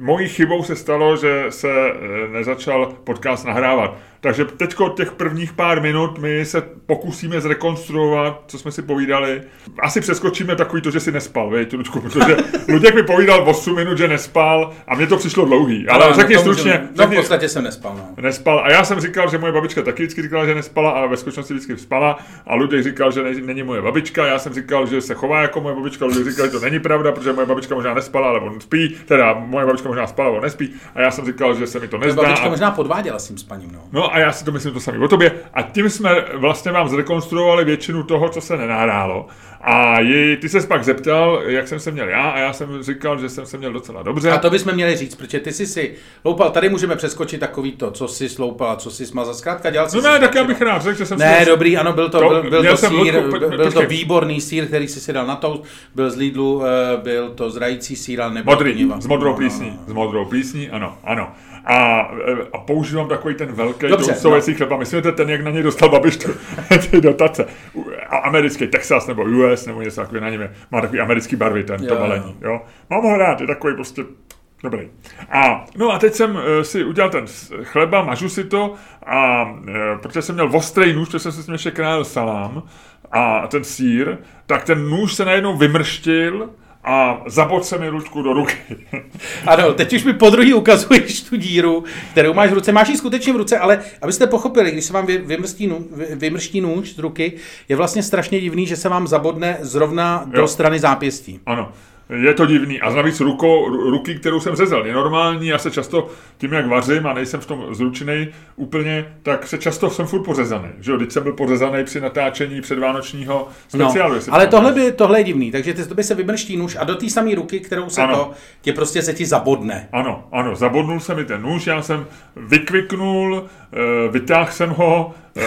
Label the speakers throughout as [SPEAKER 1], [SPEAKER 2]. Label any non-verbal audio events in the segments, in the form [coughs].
[SPEAKER 1] mojí chybou se stalo, že se eh, nezačal podcast nahrávat. Takže teď těch prvních pár minut my se pokusíme zrekonstruovat, co jsme si povídali. Asi přeskočíme takový to, že si nespal, veď, Ludku, protože [laughs] Luděk mi povídal 8 minut, že nespal a mně to přišlo dlouhý. Ale no, řekni stručně. Můžeme.
[SPEAKER 2] No v podstatě jsem nespal. No.
[SPEAKER 1] Nespal. A já jsem říkal, že moje babička taky vždycky říkala, že nespala, ale ve skutečnosti vždycky spala. A Luděk říkal, že není moje babička. Já jsem říkal, že se chová jako moje babička. Luděk říkal, že to není pravda, protože moje babička možná nespala, ale on spí. Teda moje babička možná spala, ale on nespí. A já jsem říkal, že se mi to nezdá.
[SPEAKER 2] Babička možná podváděla s tím spaním. No.
[SPEAKER 1] no a já si to myslím to sami o tobě. A tím jsme vlastně vám zrekonstruovali většinu toho, co se nenahrálo. A jej, ty se pak zeptal, jak jsem se měl já, a já jsem říkal, že jsem se měl docela dobře.
[SPEAKER 2] A to bychom měli říct, protože ty jsi si loupal, tady můžeme přeskočit takový to, co jsi sloupal, co jsi smazal. Zkrátka dělal
[SPEAKER 1] jsi. No ne, tak já bych rád řekl, že jsem
[SPEAKER 2] Ne, si dobrý, ano, byl to, to byl, byl to sír, byl, byl to výborný sír, který jsi si dal na to, byl z Lidlu, eh, byl to zrající sír, ale nebyl
[SPEAKER 1] Modrý, s modrou plísní, no, no, no. s modrou plísní, ano, ano a, a používám takový ten velký tostovací no. chleba. Myslím, že ten, jak na něj dostal Babiš tu, [laughs] ty dotace. A americký Texas nebo US nebo něco takového na něm má takový americký barvy, ten, to balení. Jo? Mám ho rád, je takový prostě Dobrý. A, no a teď jsem uh, si udělal ten chleba, mažu si to a uh, protože jsem měl ostrý nůž, protože jsem si s tím ještě krájel salám a ten sír, tak ten nůž se najednou vymrštil a zabod se mi ručku do ruky. [laughs]
[SPEAKER 2] ano, teď už mi po druhý ukazuješ tu díru, kterou máš v ruce. Máš ji skutečně v ruce, ale abyste pochopili, když se vám vymrští, vymrští nůž z ruky, je vlastně strašně divný, že se vám zabodne zrovna do jo. strany zápěstí.
[SPEAKER 1] Ano. Je to divný. A navíc ruko, ruky, kterou jsem řezal, je normální. Já se často, tím jak vařím a nejsem v tom zručený úplně, tak se často jsem furt pořezaný. Že jo, teď jsem byl pořezaný při natáčení předvánočního speciálu.
[SPEAKER 2] No, ale tohle, by, tohle je divný. Takže ty by se vymrští nůž a do té samé ruky, kterou se ano. to, tě prostě se ti zabodne.
[SPEAKER 1] Ano, ano, zabodnul se mi ten nůž, já jsem vykviknul, eh, vytáhl jsem ho eh,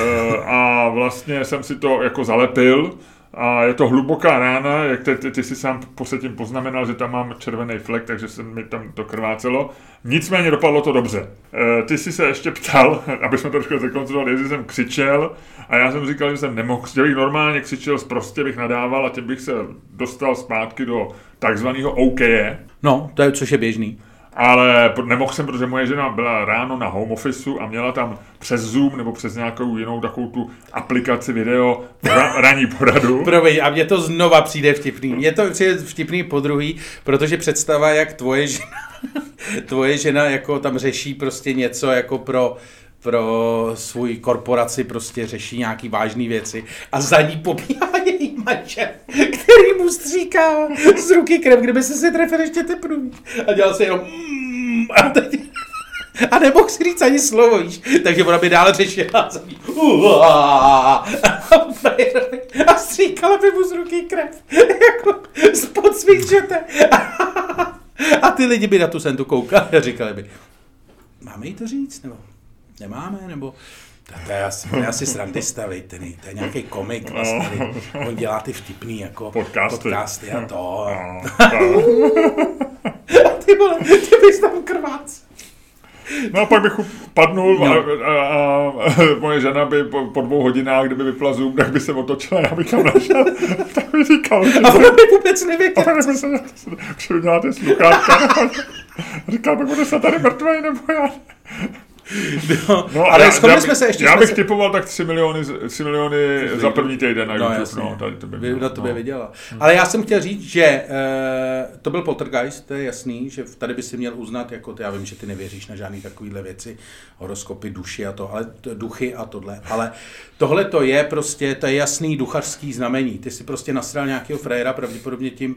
[SPEAKER 1] a vlastně jsem si to jako zalepil a je to hluboká rána, jak ty, ty, ty si sám po tím poznamenal, že tam mám červený flek, takže se mi tam to krvácelo. Nicméně dopadlo to dobře. E, ty jsi se ještě ptal, [laughs] aby jsme to trošku zrekonstruovali, jestli jsem křičel a já jsem říkal, že jsem nemohl, že bych normálně křičel, prostě bych nadával a tím bych se dostal zpátky do takzvaného OK.
[SPEAKER 2] No, to je, což je běžný
[SPEAKER 1] ale nemohl jsem, protože moje žena byla ráno na home officeu a měla tam přes Zoom nebo přes nějakou jinou takovou tu aplikaci video ra, [laughs] ranní poradu.
[SPEAKER 2] Promiň, a mně to znova přijde vtipný. Mně to přijde vtipný po druhý, protože představa, jak tvoje žena, [laughs] tvoje žena jako tam řeší prostě něco jako pro pro svůj korporaci prostě řeší nějaký vážné věci a za ní pobíhá [laughs] její manžel, který mu stříká z ruky krev, kdyby se si trefil ještě tepnu. A dělal se jenom mm, a, teď, a nemohl si říct ani slovo, víš. Takže ona by dále řešila a ní, a stříkala by mu z ruky krev, jako spod svíčete. A ty lidi by na tu sentu koukali a říkali by, máme jí to říct, nebo nemáme, nebo to je asi, to je asi srandista, vejte, to je nějaký komik vlastně, no. on dělá ty vtipný jako
[SPEAKER 1] podcasty,
[SPEAKER 2] podcasty a to. No, [laughs] a ty vole, ty bys tam krvác.
[SPEAKER 1] No a pak bych padnul no. a, a, a, moje žena by po, po dvou hodinách, kdyby vypla Zoom, tak by se otočila, já bych tam našel, [laughs] tak by říkal.
[SPEAKER 2] A ona by vůbec nevěděla. A by se
[SPEAKER 1] přiměla ty sluchátka. [laughs] Říkal bych, bude se tady mrtvej, nebo já. [laughs]
[SPEAKER 2] No, no ale shodli jsme se ještě.
[SPEAKER 1] Já bych se... typoval tak 3 miliony, 3 miliony za první týden na no, YouTube. Jasně. No,
[SPEAKER 2] tady to by mělo, na to by no. viděla. Ale já jsem chtěl říct, že uh, to byl Poltergeist, to je jasný, že tady by si měl uznat, jako ty, já vím, že ty nevěříš na žádné takovéhle věci, horoskopy, duši a to, ale duchy a tohle. Ale tohle to je prostě, to je jasný duchařský znamení. Ty si prostě nasral nějakého frajera, pravděpodobně tím,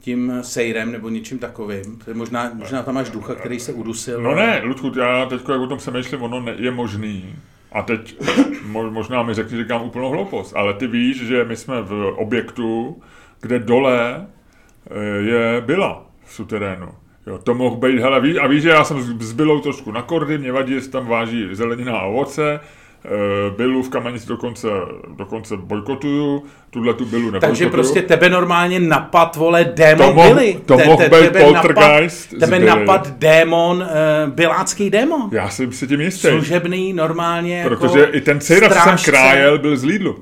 [SPEAKER 2] tím sejrem nebo něčím takovým. To je možná, možná tam máš ducha, který se udusil.
[SPEAKER 1] No ne, Ludku, já teď jak o tom přemýšlím, ono ne, je možný. A teď [coughs] možná mi řekni, že říkám úplnou hloupost, ale ty víš, že my jsme v objektu, kde dole eh, je byla v suterénu. Jo, to mohl být, hele, víš, a víš, že já jsem s Bylou trošku na kordy, mě vadí, že tam váží zelenina a ovoce, Bylu v Kamenici dokonce, dokonce bojkotuju, tuhle tu Bylu nebojkotuju.
[SPEAKER 2] Takže prostě tebe normálně napad, vole, démon to Billy.
[SPEAKER 1] To mohl te, být poltergeist
[SPEAKER 2] napad, Tebe napad démon, uh, bilácký démon.
[SPEAKER 1] Já jsem si tím jistý.
[SPEAKER 2] Služebný, normálně
[SPEAKER 1] Protože
[SPEAKER 2] jako
[SPEAKER 1] i ten co jsem krájel, byl z Lidlu.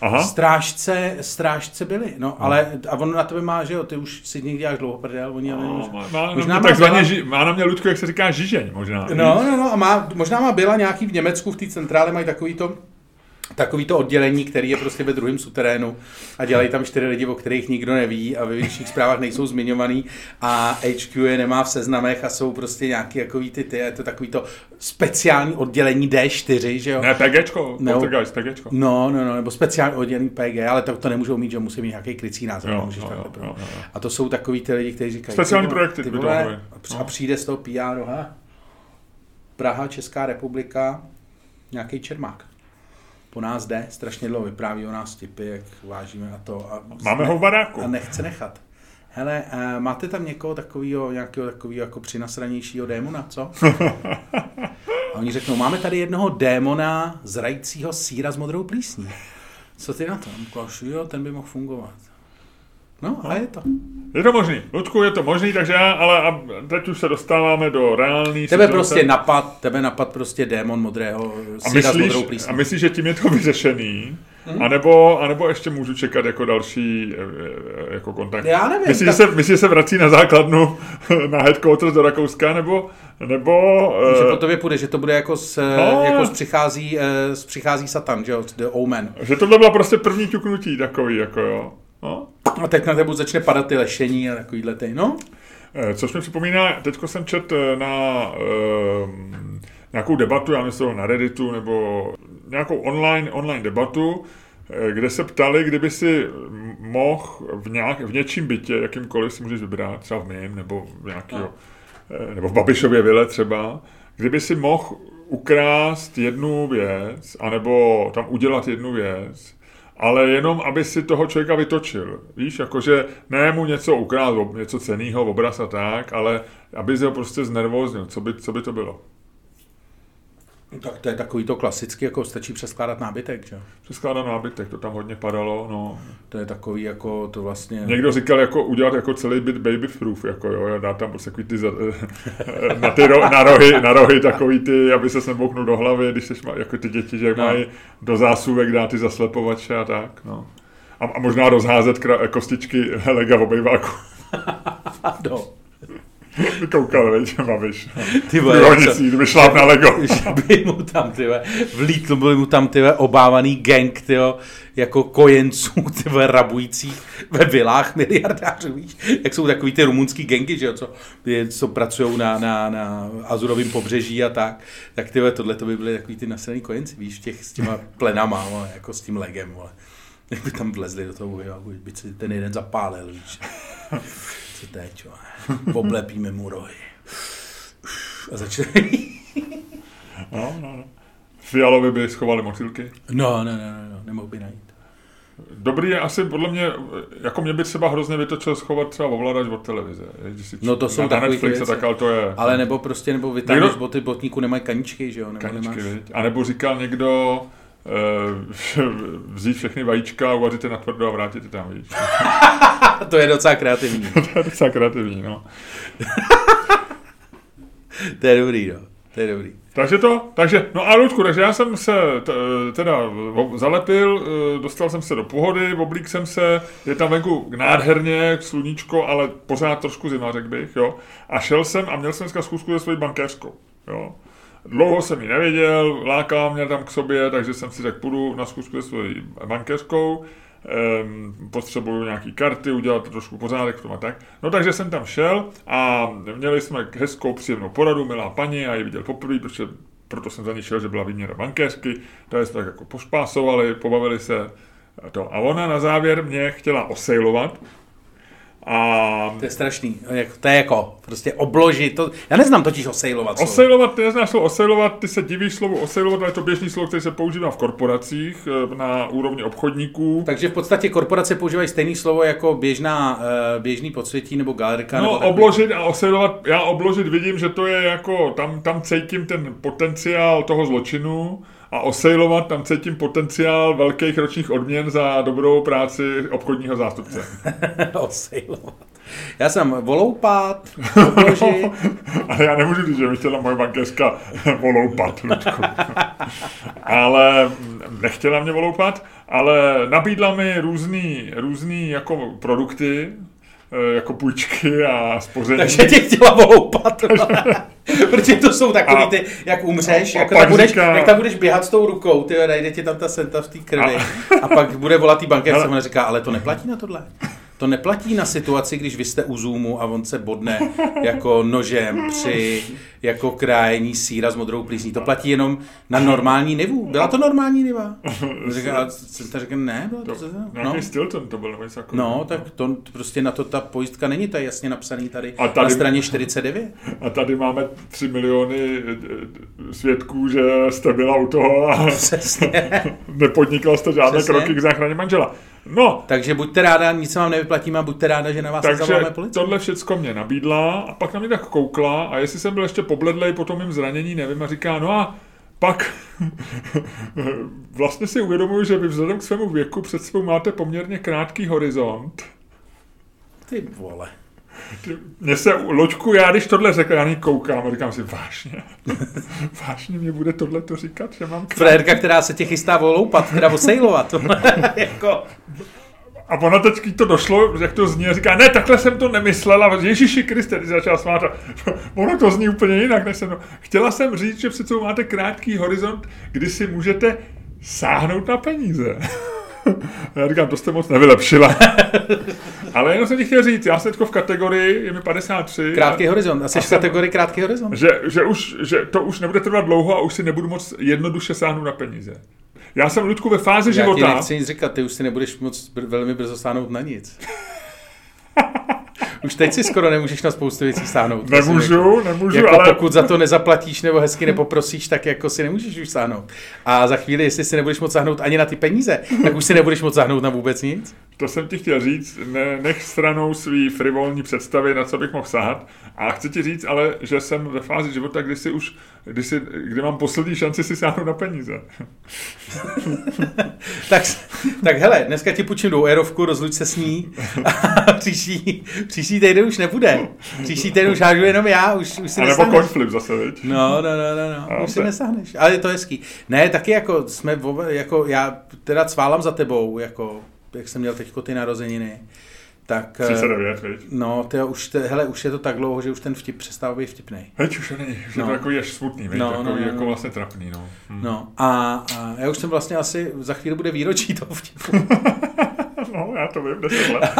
[SPEAKER 2] Aha. Strážce, strážce byli, no, no, ale a on na tebe má, že jo, ty už si někdy děláš dlouho prdel, oni ale no,
[SPEAKER 1] má, má, možná má, takzvaně, byla... má na mě Ludku, jak se říká, žižeň možná.
[SPEAKER 2] No, no, no, a má, možná má byla nějaký v Německu v té centrále, mají takový to, takový to oddělení, který je prostě ve druhém suterénu a dělají tam čtyři lidi, o kterých nikdo neví a ve větších zprávách nejsou zmiňovaný a HQ je nemá v seznamech a jsou prostě nějaký takový ty, ty je to takový to speciální oddělení D4, že jo?
[SPEAKER 1] Ne, PGčko, no, PGčko.
[SPEAKER 2] No, no, no, nebo speciální oddělení PG, ale to, to nemůžou mít, že musí mít nějaký krycí název. Jo, jo, jo, jo, jo. A to jsou takový ty lidi, kteří říkají.
[SPEAKER 1] Speciální projekty. Ty vole,
[SPEAKER 2] a přijde z toho PR, aha. Praha, Česká republika, nějaký Čermák po nás jde, strašně dlouho vypráví o nás typy, jak vážíme a to. A
[SPEAKER 1] Máme ho v baráku.
[SPEAKER 2] A nechce nechat. Hele, uh, máte tam někoho takového, nějakého takového jako přinasranějšího démona, co? [laughs] A oni řeknou, máme tady jednoho démona zrajícího síra s modrou plísní. Co ty na to? Jo, ten by mohl fungovat. No, a je to.
[SPEAKER 1] Je to možný. Ludku, je to možný, takže já, ale a teď už se dostáváme do reální
[SPEAKER 2] Tebe situace. prostě napad, tebe napad prostě démon modrého,
[SPEAKER 1] a myslíš, a myslíš, že tím je to vyřešený? Hmm? A, nebo, a nebo ještě můžu čekat jako další eh, eh, jako kontakt?
[SPEAKER 2] Já nevím.
[SPEAKER 1] Myslíš, tak... že, se, myslíš, že se vrací na základnu [laughs] na headquarters do Rakouska, nebo nebo...
[SPEAKER 2] Že po tobě půjde, že to bude jako s, no, jako s přichází, s přichází Satan, že jo, The Omen.
[SPEAKER 1] Že tohle byla prostě první ťuknutí takový, jako jo.
[SPEAKER 2] No. A teď na tebe začne padat ty lešení a takovýhle ty, no?
[SPEAKER 1] Eh, což mi připomíná, teď jsem čet eh, na uh, nějakou debatu, já myslím na Redditu, nebo nějakou online, online debatu, kde se ptali, kdyby si mohl v, nějak, v něčím bytě, jakýmkoliv si můžeš vybrat, třeba v mém, nebo v nějakého, no. nebo v Babišově vile třeba, kdyby si mohl ukrást jednu věc, anebo tam udělat jednu věc, ale jenom, aby si toho člověka vytočil. Víš, jakože ne mu něco ukrát, něco ceného, obraz a tak, ale aby ho prostě znervoznil. Co by, co by to bylo?
[SPEAKER 2] Tak to je takový to klasicky, jako stačí přeskládat nábytek, že?
[SPEAKER 1] Přeskládat nábytek, to tam hodně padalo, no.
[SPEAKER 2] To je takový, jako to vlastně...
[SPEAKER 1] Někdo říkal, jako udělat jako celý byt baby proof, jako jo, dát tam prostě ty za, [laughs] na, ty ro, na, rohy, na rohy takový ty, aby se nebouknul do hlavy, když jsi jako ty děti, že no. mají do zásuvek dát ty zaslepovače a tak, no. A, a možná rozházet kra, kostičky [laughs] lega v obejváku. [laughs]
[SPEAKER 2] no. [laughs]
[SPEAKER 1] Koukal, veď, babiš. Ty vole, Vyhonicí, kdyby šláp na Lego. [laughs]
[SPEAKER 2] by mu tam, ty vlítl by mu tam, ty obávaný gang, ty jako kojenců, [laughs] ty rabujících ve vilách miliardářů, víš, jak jsou takový ty rumunský gengy, že jo, co, co pracují na, na, na Azurovém pobřeží a tak, tak ty tohle to by byly takový ty naslený kojenci, víš, těch s těma plenama, vole, jako s tím legem, vole. Jak by tam vlezli do toho, by si ten jeden zapálil, víš. Co teď, oblepíme mu rohy. A začne... [laughs]
[SPEAKER 1] no, no, no. Fialovi by schovali motýlky?
[SPEAKER 2] No, no, no, no, no, nemohl by najít.
[SPEAKER 1] Dobrý je asi, podle mě, jako mě by třeba hrozně vytočil schovat třeba ovladač od televize. Si
[SPEAKER 2] no to jsou na Netflix
[SPEAKER 1] tak, ale to je...
[SPEAKER 2] Ale nebo prostě, nebo vytáhneš někdo... boty, botníku nemají kaničky, že jo?
[SPEAKER 1] Nebo kaničky, nemáš... A nebo říkal někdo, uh, [laughs] vzít všechny vajíčka, uvařit je na tvrdo a vrátit je tam, víš. [laughs]
[SPEAKER 2] to je docela kreativní. [laughs]
[SPEAKER 1] to je docela kreativní, no.
[SPEAKER 2] to je dobrý, no. To je dobrý.
[SPEAKER 1] Takže to, takže, no a Ludku, takže já jsem se t, teda zalepil, e, dostal jsem se do pohody, oblík jsem se, je tam venku nádherně, sluníčko, ale pořád trošku zima, řekl bych, jo. A šel jsem a měl jsem dneska schůzku se svojí bankéřkou, jo. Dlouho jsem ji nevěděl, lákala mě tam k sobě, takže jsem si řekl, půjdu na schůzku se svojí bankéřkou, um, potřebuju nějaký karty, udělat trošku pořádek v tom a tak. No takže jsem tam šel a měli jsme hezkou příjemnou poradu, milá paní, a ji viděl poprvé, protože proto jsem za ní šel, že byla výměra bankéřky, tady jsme tak jako pošpásovali, pobavili se to. A ona na závěr mě chtěla osejlovat,
[SPEAKER 2] a... To je strašný. To je jako prostě obložit. To... Já neznám totiž osejlovat.
[SPEAKER 1] Osejlovat, ty neznáš slovo osejlovat, ty se divíš slovo osejlovat, ale je to běžný slovo, které se používá v korporacích eh, na úrovni obchodníků.
[SPEAKER 2] Takže v podstatě korporace používají stejné slovo jako běžná, eh, běžný podsvětí nebo galerka.
[SPEAKER 1] No nebo obložit a osejlovat, já obložit vidím, že to je jako, tam, tam cítím ten potenciál toho zločinu, a osejlovat, tam cítím potenciál velkých ročních odměn za dobrou práci obchodního zástupce. [laughs]
[SPEAKER 2] osejlovat. Já jsem voloupat, [laughs]
[SPEAKER 1] Ale já nemůžu říct, že mi chtěla moje bankéřka [laughs] voloupat, Ludku. ale nechtěla mě voloupat, ale nabídla mi různý, různý jako produkty, jako půjčky a spoření.
[SPEAKER 2] Takže tě chtěla voloupat. [laughs] Protože to jsou takový ty, jak umřeš,
[SPEAKER 1] a
[SPEAKER 2] jak, tam budeš,
[SPEAKER 1] říká-
[SPEAKER 2] jak tam budeš běhat s tou rukou, ty najde ti tam ta senta v té krvi. A, pak bude volat tý bankéř, a ona říká, ale to neplatí na tohle. To neplatí na situaci, když vy jste u Zoomu a on se bodne jako nožem při jako krájení síra s modrou plísní. To platí jenom na normální nivu. Byla to normální niva? [laughs] Říká, a ta říká, ne, byla to, to, no.
[SPEAKER 1] Nějaký Stilton to byl, nebo takového.
[SPEAKER 2] No, tak to prostě na to ta pojistka není, to je jasně napsaný tady,
[SPEAKER 1] A tady-
[SPEAKER 2] na straně 49. [laughs]
[SPEAKER 1] A tady máme 3 miliony eh, eh, svědků, že jste byla u toho a [laughs]
[SPEAKER 2] Přesně.
[SPEAKER 1] nepodnikla jste žádné
[SPEAKER 2] Přesně.
[SPEAKER 1] kroky k záchraně manžela. No,
[SPEAKER 2] Takže buďte ráda, nic se vám nevyplatíme a buďte ráda, že na vás
[SPEAKER 1] takže
[SPEAKER 2] nezavoláme policii.
[SPEAKER 1] tohle všecko mě nabídla a pak na mě tak koukla a jestli jsem byl ještě pobledlej po tom mým zranění, nevím, a říká, no a pak [laughs] vlastně si uvědomuji, že vy vzhledem k svému věku před sebou máte poměrně krátký horizont.
[SPEAKER 2] Ty vole.
[SPEAKER 1] Mně se, Loďku, já když tohle řekl, já koukám a říkám si, vážně, [laughs] vážně mě bude tohle to říkat, že mám krátký
[SPEAKER 2] Frérka, která se tě chystá voloupat, teda osejlovat. [laughs] jako,
[SPEAKER 1] A ona teď to došlo, jak to zní, a říká, ne, takhle jsem to nemyslela, Ježíši Kriste, ty začala smát. [laughs] Ono to zní úplně jinak, než jsem. Chtěla jsem říct, že přece máte krátký horizont, kdy si můžete sáhnout na peníze. [laughs] Já říkám, to jste moc nevylepšila. [laughs] Ale jenom jsem ti chtěl říct, já jsem teď v kategorii, je mi 53.
[SPEAKER 2] krátký horizont. A jsi v kategorii krátký horizont?
[SPEAKER 1] Že, že, už, že to už nebude trvat dlouho a už si nebudu moc jednoduše sáhnout na peníze. Já jsem, Ludku, ve fázi
[SPEAKER 2] Já ti
[SPEAKER 1] života...
[SPEAKER 2] nechci nic říkat, ty už si nebudeš moc br- velmi brzo stáhnout na nic. [laughs] Už teď si skoro nemůžeš na spoustu věcí stáhnout.
[SPEAKER 1] Nemůžu, nemůžu,
[SPEAKER 2] Jako
[SPEAKER 1] ale...
[SPEAKER 2] pokud za to nezaplatíš nebo hezky nepoprosíš, tak jako si nemůžeš už sáhnout. A za chvíli, jestli si nebudeš moc sáhnout ani na ty peníze, tak už si nebudeš moc sáhnout na vůbec nic.
[SPEAKER 1] To jsem ti chtěl říct, ne, nech stranou svý frivolní představy, na co bych mohl sahat. A chci ti říct ale, že jsem ve fázi života, kdy si už, kdy, si, kdy mám poslední šanci si sáhnout na peníze. [laughs]
[SPEAKER 2] Tak, tak hele, dneska ti půjčím do Aerovku, rozluč se s ní a [laughs] příští, příští týden už nebude. Příští týden už hážu jenom já, už, už si
[SPEAKER 1] A nebo coinflip zase, viď?
[SPEAKER 2] No, no, no, no, no.
[SPEAKER 1] A
[SPEAKER 2] už si
[SPEAKER 1] to-
[SPEAKER 2] nesáhneš. Ale je to hezký. Ne, taky jako jsme, jako já teda cválám za tebou, jako, jak jsem měl teďko ty narozeniny. Tak, eh,
[SPEAKER 1] 39, viď?
[SPEAKER 2] no, to už, te, hele, už je to tak dlouho, že už ten vtip přestává být vtipný.
[SPEAKER 1] Veď už není, už je
[SPEAKER 2] No.
[SPEAKER 1] to takový až smutný, viď?
[SPEAKER 2] No,
[SPEAKER 1] takový
[SPEAKER 2] no, no,
[SPEAKER 1] jako
[SPEAKER 2] no.
[SPEAKER 1] vlastně trapný, no. Hm.
[SPEAKER 2] No a, a já už jsem vlastně asi, za chvíli bude výročí toho vtipu. [laughs]
[SPEAKER 1] no, já to vím, 10 let. [laughs]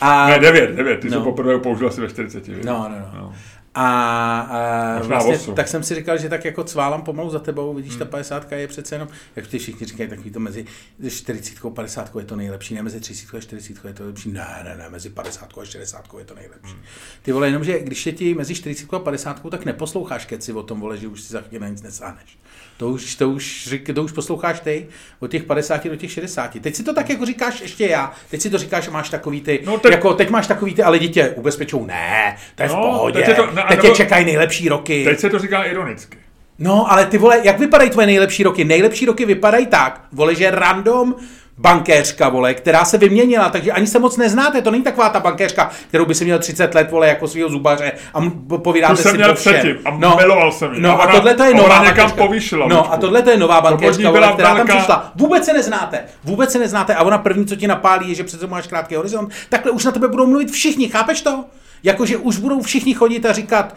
[SPEAKER 2] a,
[SPEAKER 1] Ne, 9, 9, ty
[SPEAKER 2] No.
[SPEAKER 1] jsi poprvé použil asi ve 40, viď?
[SPEAKER 2] No, no, no.
[SPEAKER 1] no.
[SPEAKER 2] A, a
[SPEAKER 1] Možná
[SPEAKER 2] vlastně, tak jsem si říkal, že tak jako cválám pomalu za tebou, vidíš,
[SPEAKER 1] Hmm.
[SPEAKER 2] ta 50 je přece jenom, jak ty všichni říkají, takový to mezi 40 a 50 je to nejlepší, ne mezi 30 a 40 je to lepší, ne, ne, ne, mezi 50 a 60 je to nejlepší.
[SPEAKER 1] Hmm.
[SPEAKER 2] Ty vole, jenom, že když je ti mezi 40 a 50, tak neposloucháš keci o tom, vole, že už si za chvíli na nic nesáhneš. To už, to, už, řík- to už posloucháš ty od těch 50 do těch 60. Teď si to tak jako říkáš ještě já. Teď si to říkáš, že máš takový ty,
[SPEAKER 1] No
[SPEAKER 2] no,
[SPEAKER 1] teď-
[SPEAKER 2] jako teď máš takový ty, ale lidi tě ubezpečou, ne, to je v
[SPEAKER 1] No,
[SPEAKER 2] pohodě,
[SPEAKER 1] teď to- ne,
[SPEAKER 2] teď
[SPEAKER 1] nebo-
[SPEAKER 2] tě čekají nejlepší roky.
[SPEAKER 1] Teď se to říká ironicky.
[SPEAKER 2] No, ale ty vole, jak vypadají tvoje nejlepší roky? Nejlepší roky vypadají tak, vole, že random bankéřka, vole, která se vyměnila, takže ani se moc neznáte, to není taková ta bankéřka, kterou by si měl 30 let, vole, jako svého zubaře a povídáte
[SPEAKER 1] Tu jsem
[SPEAKER 2] si
[SPEAKER 1] měl
[SPEAKER 2] po všem.
[SPEAKER 1] předtím a miloval jsem ji.
[SPEAKER 2] No
[SPEAKER 1] A
[SPEAKER 2] tohle to je nová
[SPEAKER 1] někam povýšila,
[SPEAKER 2] No a tohle to je nová bankéřka, vole, která tam
[SPEAKER 1] velká-
[SPEAKER 2] přišla. Vůbec se neznáte, vůbec se neznáte a ona první, co ti napálí, je, že přece máš krátký horizont, takhle už na tebe budou mluvit všichni, chápeš to? Jakože už budou všichni chodit a říkat,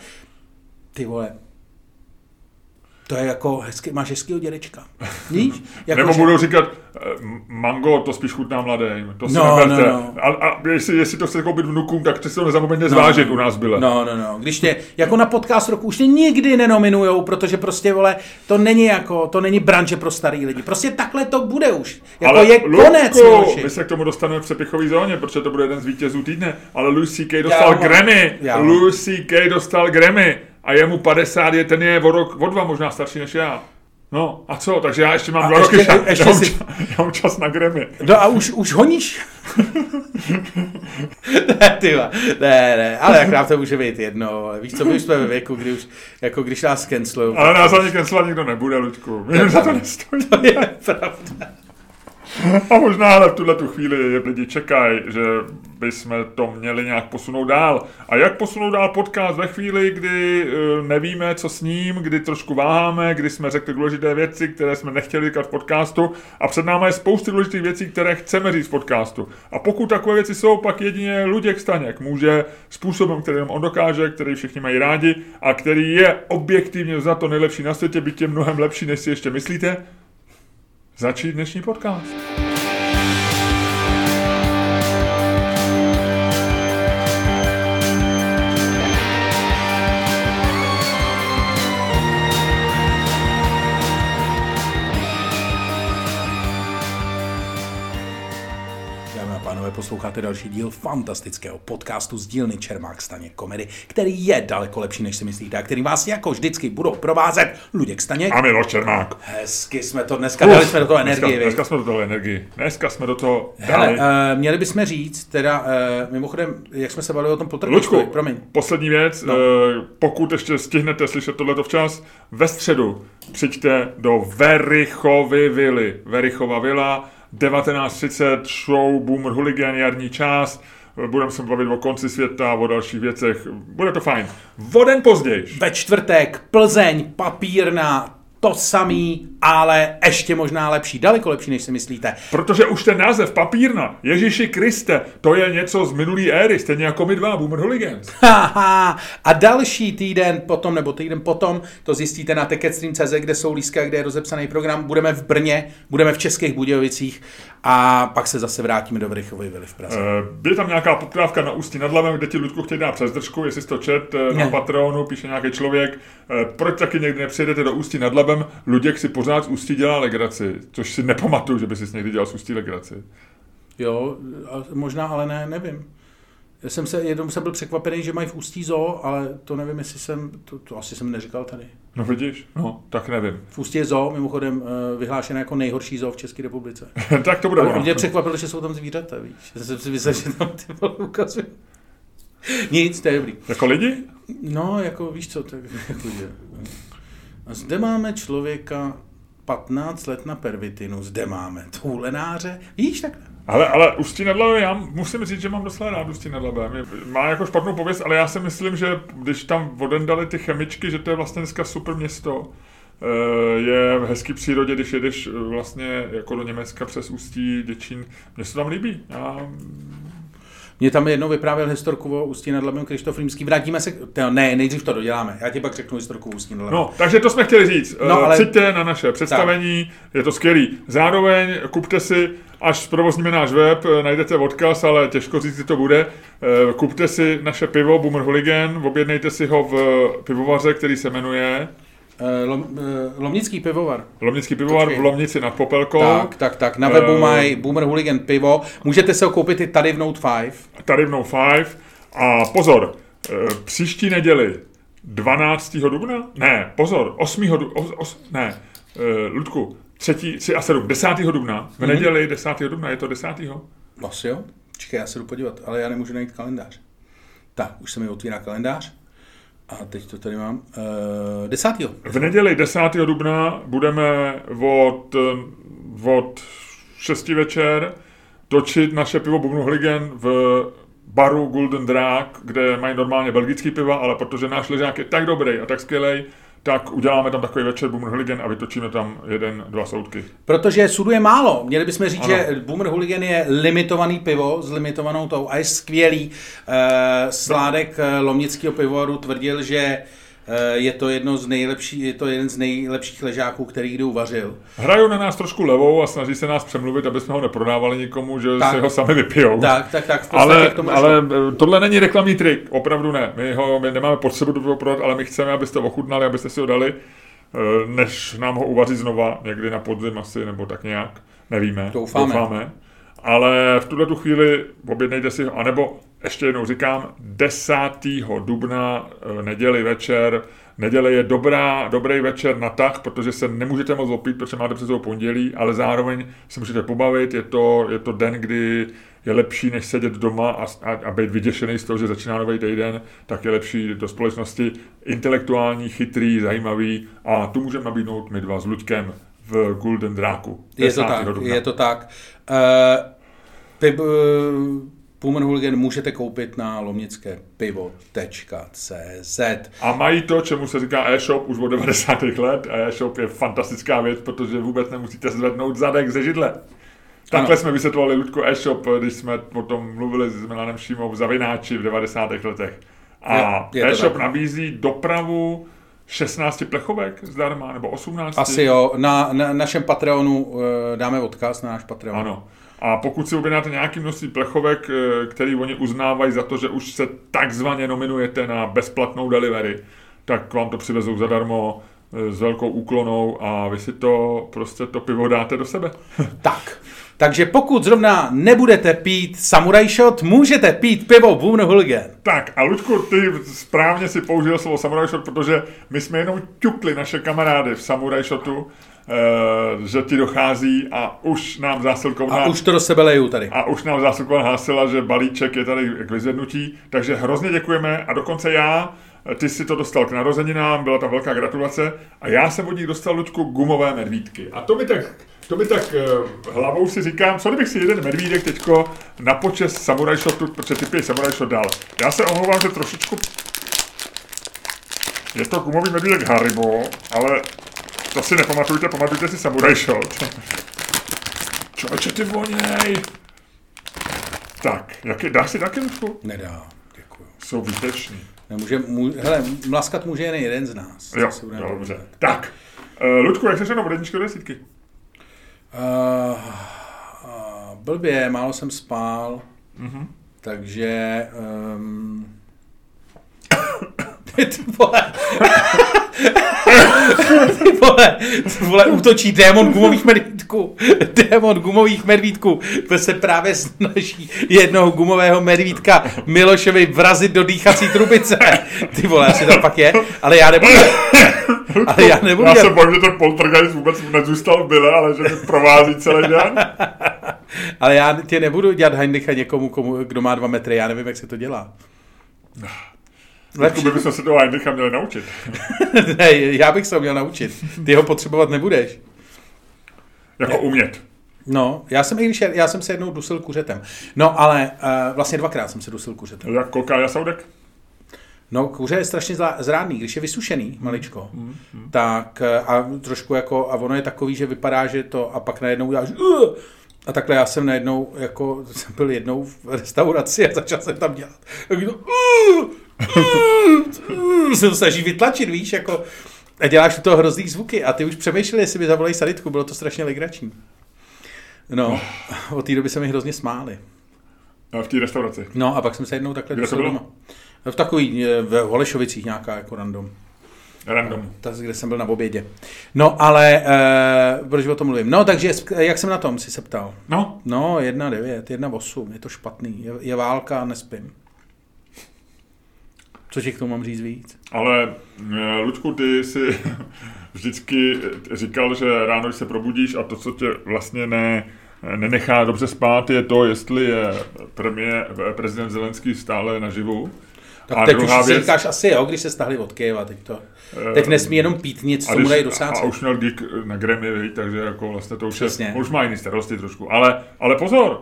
[SPEAKER 2] ty vole, to je jako hezky, máš hezkýho dědečka. [laughs] Víš? Jako,
[SPEAKER 1] Nebo
[SPEAKER 2] že-
[SPEAKER 1] budou říkat, mango, to spíš chutná mladým. To si
[SPEAKER 2] No,
[SPEAKER 1] neberte.
[SPEAKER 2] no, no.
[SPEAKER 1] A, a jestli, jestli to chce koupit vnukům, tak si to nezapomeňte zvážit u nás byle.
[SPEAKER 2] No, no, no. Když tě, jako na podcast roku už tě nikdy nenominujou, protože prostě, vole, to není jako, to není branže pro starý lidi. Prostě takhle to bude už. Jako
[SPEAKER 1] ale
[SPEAKER 2] je konec,
[SPEAKER 1] Luďku,
[SPEAKER 2] Miloši.
[SPEAKER 1] my se k tomu dostaneme v přepichové zóně, protože to bude jeden z vítězů týdne. Ale Louis C.K. dostal
[SPEAKER 2] mám-
[SPEAKER 1] Grammy.
[SPEAKER 2] já.
[SPEAKER 1] Louis C.K. dostal Grammy. A jemu 50 je, ten je o rok, o dva možná starší než já. No a co, takže já ještě mám
[SPEAKER 2] A
[SPEAKER 1] dva
[SPEAKER 2] ještě-
[SPEAKER 1] roky čas,
[SPEAKER 2] ještě
[SPEAKER 1] já, mám
[SPEAKER 2] si-
[SPEAKER 1] čas, já mám čas na Grammy.
[SPEAKER 2] No a už, už honíš? [laughs] ne, ty ne, ne, ale jak nám to může být jedno, ale víš co, my už jsme ve věku, kdy už, jako když nás cancelujou.
[SPEAKER 1] Ale nás ani cancelovat nikdo nebude, Luďku. Mě za to nestojí.
[SPEAKER 2] To je pravda.
[SPEAKER 1] A možná ale v tuhle tu chvíli lidi čekají, že bychom to měli nějak posunout dál. A jak posunout dál podcast ve chvíli, kdy eh, nevíme, co s ním, kdy trošku váháme, kdy jsme řekli důležité věci, které jsme nechtěli říkat v podcastu a před námi je spoustu důležitých věcí, které chceme říct v podcastu. A pokud takové věci jsou, pak jedině Luděk Staněk může způsobem, který on dokáže, který všichni mají rádi a který je objektivně za to nejlepší na světě, byť je mnohem lepší, než si ještě myslíte, začít dnešní podcast.
[SPEAKER 2] Posloucháte další díl fantastického podcastu z dílny Čermák Staně komedy, který je daleko lepší, než si myslíte, a který vás jako vždycky budou provázet Luděk Staněk.
[SPEAKER 1] A Miloš Čermák.
[SPEAKER 2] Hezky jsme to dneska Uf, dali jsme do toho energii.
[SPEAKER 1] Dneska, dneska jsme do toho energii. Dneska jsme do toho
[SPEAKER 2] dali. Hele, uh, měli bychom říct, teda uh, mimochodem, jak jsme se bavili o tom
[SPEAKER 1] Lučku, promiň. poslední věc, no. uh, pokud ještě stihnete slyšet tohleto včas, ve středu přijďte do Verichovy vily. Verichova vila, 19.30 show Boomer Hooligan, jarní část. Budeme se bavit o konci světa, o dalších věcech. Bude to fajn. Voden později.
[SPEAKER 2] Ve čtvrtek Plzeň, papírna, to samý, ale ještě možná lepší, daleko lepší, než si myslíte.
[SPEAKER 1] Protože už ten název papírna, Ježíši Kriste, to je něco z minulý éry, stejně jako my dva, Boomer Hooligans. [laughs]
[SPEAKER 2] a další týden potom, nebo týden potom, to zjistíte na ticketstream.cz, kde jsou lístka, kde je rozepsaný program. Budeme v Brně, budeme v Českých Budějovicích a pak se zase vrátíme do Vrychovy vily v Praze.
[SPEAKER 1] Uh, je tam nějaká poptávka na Ústí nad Labem, kde ti Ludku chtějí dát přes držku, jestli jsi to čet uh, na Patronu, píše nějaký člověk. Uh, proč taky někdy nepřijedete do Ústí nad Labem? Luděk si pořád z Ústí dělá legraci, což si nepamatuju, že by si někdy dělal z Ústí legraci.
[SPEAKER 2] Jo, možná, ale ne, nevím. Já jsem se, jednou jsem byl překvapený, že mají v Ústí zoo, ale to nevím, jestli jsem, to, to asi jsem neříkal tady.
[SPEAKER 1] No vidíš, no, tak nevím.
[SPEAKER 2] V Ústí je zoo, mimochodem eh, vyhlášené jako nejhorší zoo v České republice. [laughs]
[SPEAKER 1] tak to bude.
[SPEAKER 2] Mě překvapilo, že jsou tam zvířata, víš. Já jsem si myslel, že tam ty ukazují. Nic, to je dobrý.
[SPEAKER 1] Jako lidi?
[SPEAKER 2] No, jako víš co, tak jako, že... A zde máme člověka 15 let na pervitinu, zde máme toulenáře, víš, tak
[SPEAKER 1] ale, ale Ústí nad Labem, já musím říct, že mám docela rád Ústí nad Labem. Má jako špatnou pověst, ale já si myslím, že když tam odendali ty chemičky, že to je vlastně dneska super město. Eh, je v hezký přírodě, když jedeš eh, vlastně jako do Německa přes Ústí, Děčín. Mně se tam líbí. Já
[SPEAKER 2] mě tam jednou vyprávěl historku o Ústí nad Labem Krištof Rímský. Vrátíme se, to, ne, nejdřív to doděláme. Já ti pak řeknu historku o Ústí nad Labem.
[SPEAKER 1] No, takže to jsme chtěli říct. No, eh, ale... Přijďte na naše představení, tak. je to skvělý. Zároveň kupte si, až provozníme náš web, eh, najdete odkaz, ale těžko říct, kdy to bude. Eh, kupte si naše pivo Boomer Hooligan, objednejte si ho v pivovaře, který se jmenuje
[SPEAKER 2] Eh, Lom, eh, Lomnický pivovar.
[SPEAKER 1] Lomnický pivovar Počkej. v Lomnici nad Popelkou.
[SPEAKER 2] Tak, tak, tak. Na webu uh, mají Boomer Hooligan pivo. Můžete se ho koupit i tady v Note 5.
[SPEAKER 1] Tady v Note 5. A pozor, příští neděli 12. dubna? Ne, pozor, 8. dubna, os, os, ne, Ludku, 3, 3 a 7, 10. dubna, v mm-hmm. neděli 10. dubna, je to 10.
[SPEAKER 2] Asi jo. Čekaj, já se jdu podívat, ale já nemůžu najít kalendář. Tak, už se mi otvírá kalendář. A teď to tady mám. Uh, 10.
[SPEAKER 1] V neděli 10. dubna budeme od, od 6 večer točit naše pivo Bubnuhligen v baru Golden Drag, kde mají normálně belgický piva, ale protože náš ležák je tak dobrý a tak skvělý, tak uděláme tam takový večer Boomer Hooligan a vytočíme tam jeden, dva soudky.
[SPEAKER 2] Protože sudu je málo. Měli bychom říct, ano. že Boomer Hooligan je limitovaný pivo s limitovanou tou a je skvělý. Uh, Sládek no. Lomnického pivovaru tvrdil, že Eh, je to jedno z nejlepší, je to jeden z nejlepších ležáků, který kdy uvařil.
[SPEAKER 1] Hrajou na nás trošku levou a snaží se nás přemluvit, aby jsme ho neprodávali nikomu, že tak, si ho sami vypijou.
[SPEAKER 2] Tak, tak, tak.
[SPEAKER 1] Ale, ale eh, tohle není reklamní trik, opravdu ne. My ho my nemáme potřebu to prodat, ale my chceme, abyste ochutnali, abyste si ho dali, eh, než nám ho uvaří znova, někdy na podzim asi, nebo tak nějak. Nevíme.
[SPEAKER 2] Doufáme.
[SPEAKER 1] Doufáme. Ale v tuhle tu chvíli objednejte si ho, anebo ještě jednou říkám, 10. dubna, eh, neděli večer, Neděle je dobrá, dobrý večer na tah, protože se nemůžete moc opít, protože máte přes pondělí, ale zároveň se můžete pobavit. Je to, je to den, kdy je lepší, než sedět doma a, a, a být vyděšený z toho, že začíná nový týden, tak je lepší do společnosti intelektuální, chytrý, zajímavý a tu můžeme nabídnout my dva s Luďkem v Golden Dráku.
[SPEAKER 2] Je to tak, je to tak. Uh, pib, uh, Pullman Hooligan můžete koupit na lomnické pivo.cz.
[SPEAKER 1] A mají to, čemu se říká e-shop už od 90. let. A e-shop je fantastická věc, protože vůbec nemusíte zvednout zadek ze židle. Takhle ano. jsme vysvětlovali Ludko e-shop, když jsme o tom mluvili s Milanem Šímou Zavináči v 90. letech. A e-shop nabízí dopravu 16 plechovek zdarma, nebo 18?
[SPEAKER 2] Asi jo, na, na našem Patreonu eh, dáme odkaz na náš Patreon.
[SPEAKER 1] Ano. A pokud si objednáte nějaký množství plechovek, eh, který oni uznávají za to, že už se takzvaně nominujete na bezplatnou delivery, tak vám to přivezou zadarmo eh, s velkou úklonou a vy si to prostě to pivo dáte do sebe.
[SPEAKER 2] tak. Takže pokud zrovna nebudete pít Samurai Shot, můžete pít pivo Hooligan.
[SPEAKER 1] Tak a Ludku, ty správně si použil slovo Samurai Shot, protože my jsme jenom ťukli naše kamarády v Samurai Shotu, Uh, že ti dochází a už nám zásilkovná...
[SPEAKER 2] A už to do sebe leju tady.
[SPEAKER 1] A už nám zásilkovná hlásila, že balíček je tady k vyzvednutí, takže hrozně děkujeme a dokonce já, ty si to dostal k narozeninám, byla ta velká gratulace a já jsem od nich dostal, Luďku, gumové medvídky. A to mi tak to mi tak uh, hlavou si říkám, co kdybych si jeden medvídek teďko na počest Samurai Shotu, protože ty Samurai Shot dal. Já se omlouvám, že trošičku je to gumový medvídek Haribo, ale to si nepamatujte, pamatujte si Samurai Shot. [laughs] Člověče, ty voněj! Tak, jaký, dáš si taky Ludku?
[SPEAKER 2] Nedá, děkuji.
[SPEAKER 1] Jsou výteční.
[SPEAKER 2] Nemůže, může, hele, mlaskat může jen jeden z nás.
[SPEAKER 1] Jo, dobře. Tak, uh, Ludku, jak se všechno od jedničky do desítky?
[SPEAKER 2] Uh, uh, blbě, málo jsem spál, mm-hmm. takže... Um, ty vole. ty vole, ty vole, útočí démon gumových medvídků. Démon gumových medvídků. To se právě snaží jednoho gumového medvídka Milošovi vrazit do dýchací trubice. Ty vole, asi to pak je, ale já nebudu...
[SPEAKER 1] Ale já nebudu... Já se bojím, že ten poltergeist vůbec nezůstal v byle, ale že provází celý den.
[SPEAKER 2] ale já tě nebudu dělat Heinricha někomu, komu, kdo má dva metry, já nevím, jak se to dělá.
[SPEAKER 1] Lepší. by bychom se toho Heinricha měli naučit. [laughs]
[SPEAKER 2] ne, já bych se ho měl naučit. Ty ho potřebovat nebudeš.
[SPEAKER 1] Jako ne. umět.
[SPEAKER 2] No, já jsem, i když já jsem se jednou dusil kuřetem. No, ale uh, vlastně dvakrát jsem se dusil kuřetem.
[SPEAKER 1] Jak kolká jasoudek?
[SPEAKER 2] No, kuře je strašně zrádný, když je vysušený maličko, mm, mm. tak eh, a trošku jako, a ono je takový, že vypadá, že to, a pak najednou uděláš, uh, a takhle já jsem najednou, jako [laughs] jsem byl jednou v restauraci a začal jsem tam dělat. A to, uh, se to snaží vytlačit, víš, jako, a děláš u toho hrozný zvuky a ty už přemýšleli, jestli by zavolají sanitku, bylo to strašně legrační. No, od té doby se mi hrozně smáli.
[SPEAKER 1] A v té restauraci?
[SPEAKER 2] No a pak jsem se jednou takhle Kde to bylo? Doma. V takový, eh, v Holešovicích nějaká jako random.
[SPEAKER 1] Random.
[SPEAKER 2] Ta, kde jsem byl na obědě. No, ale uh, proč o tom mluvím? No, takže jak jsem na tom, si se ptal.
[SPEAKER 1] No.
[SPEAKER 2] No, 1,9, 1,8, je to špatný. Je, je válka nespím. Co ti k tomu mám říct víc?
[SPEAKER 1] Ale, eh, Lučku, ty jsi [laughs] vždycky říkal, že ráno, když se probudíš a to, co tě vlastně ne, nenechá dobře spát, je to, jestli je premiér, prezident Zelenský stále naživu.
[SPEAKER 2] Tak a teď už věc... si říkáš asi jo, když se stahli od Kyjeva, teď to. Teď nesmí jenom pít nic, co mu dají do
[SPEAKER 1] A, a už měl dík na Grammy, takže jako vlastně to už Přesně. je, už má jiný starosti trošku. Ale, ale pozor,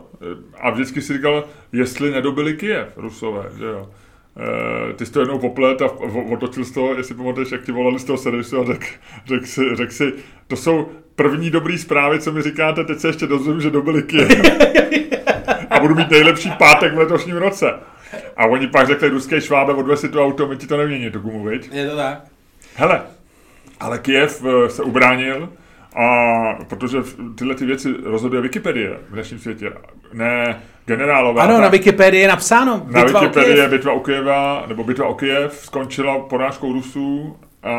[SPEAKER 1] a vždycky si říkal, jestli nedobili Kyjev, Rusové, že jo. Uh, ty jsi to jednou poplet a otočil z toho, jestli pamatuješ, jak ti volali z toho servisu a řekl řek si, řek si, to jsou první dobrý zprávy, co mi říkáte, teď se ještě dozvím, že dobili Kyjev. a budu mít nejlepší pátek v letošním roce. A oni pak řekli, ruské švábe, odvez si to auto, my ti to nemění, to gumu, viď?
[SPEAKER 2] Je to tak.
[SPEAKER 1] Hele, ale Kiev eh, se ubránil, a protože tyhle ty věci rozhoduje Wikipedie v dnešním světě, ne generálové.
[SPEAKER 2] Ano, na Wikipedii je napsáno.
[SPEAKER 1] Na Wikipedii je bitva u Kyjeva, nebo bitva o Kyjev, skončila porážkou Rusů a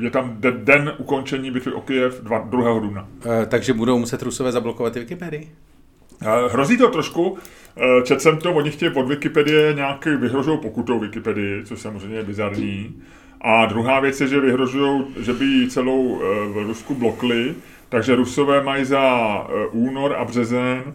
[SPEAKER 1] e, je tam den ukončení bitvy o Kyjev 2. dubna.
[SPEAKER 2] E, takže budou muset Rusové zablokovat Wikipedii?
[SPEAKER 1] E, hrozí to trošku. E, četl jsem to, oni chtějí pod Wikipedie nějaký vyhrožují pokutou Wikipedii, což samozřejmě je bizarní. A druhá věc je, že vyhrožují, že by celou e, v Rusku blokli, takže Rusové mají za únor a březen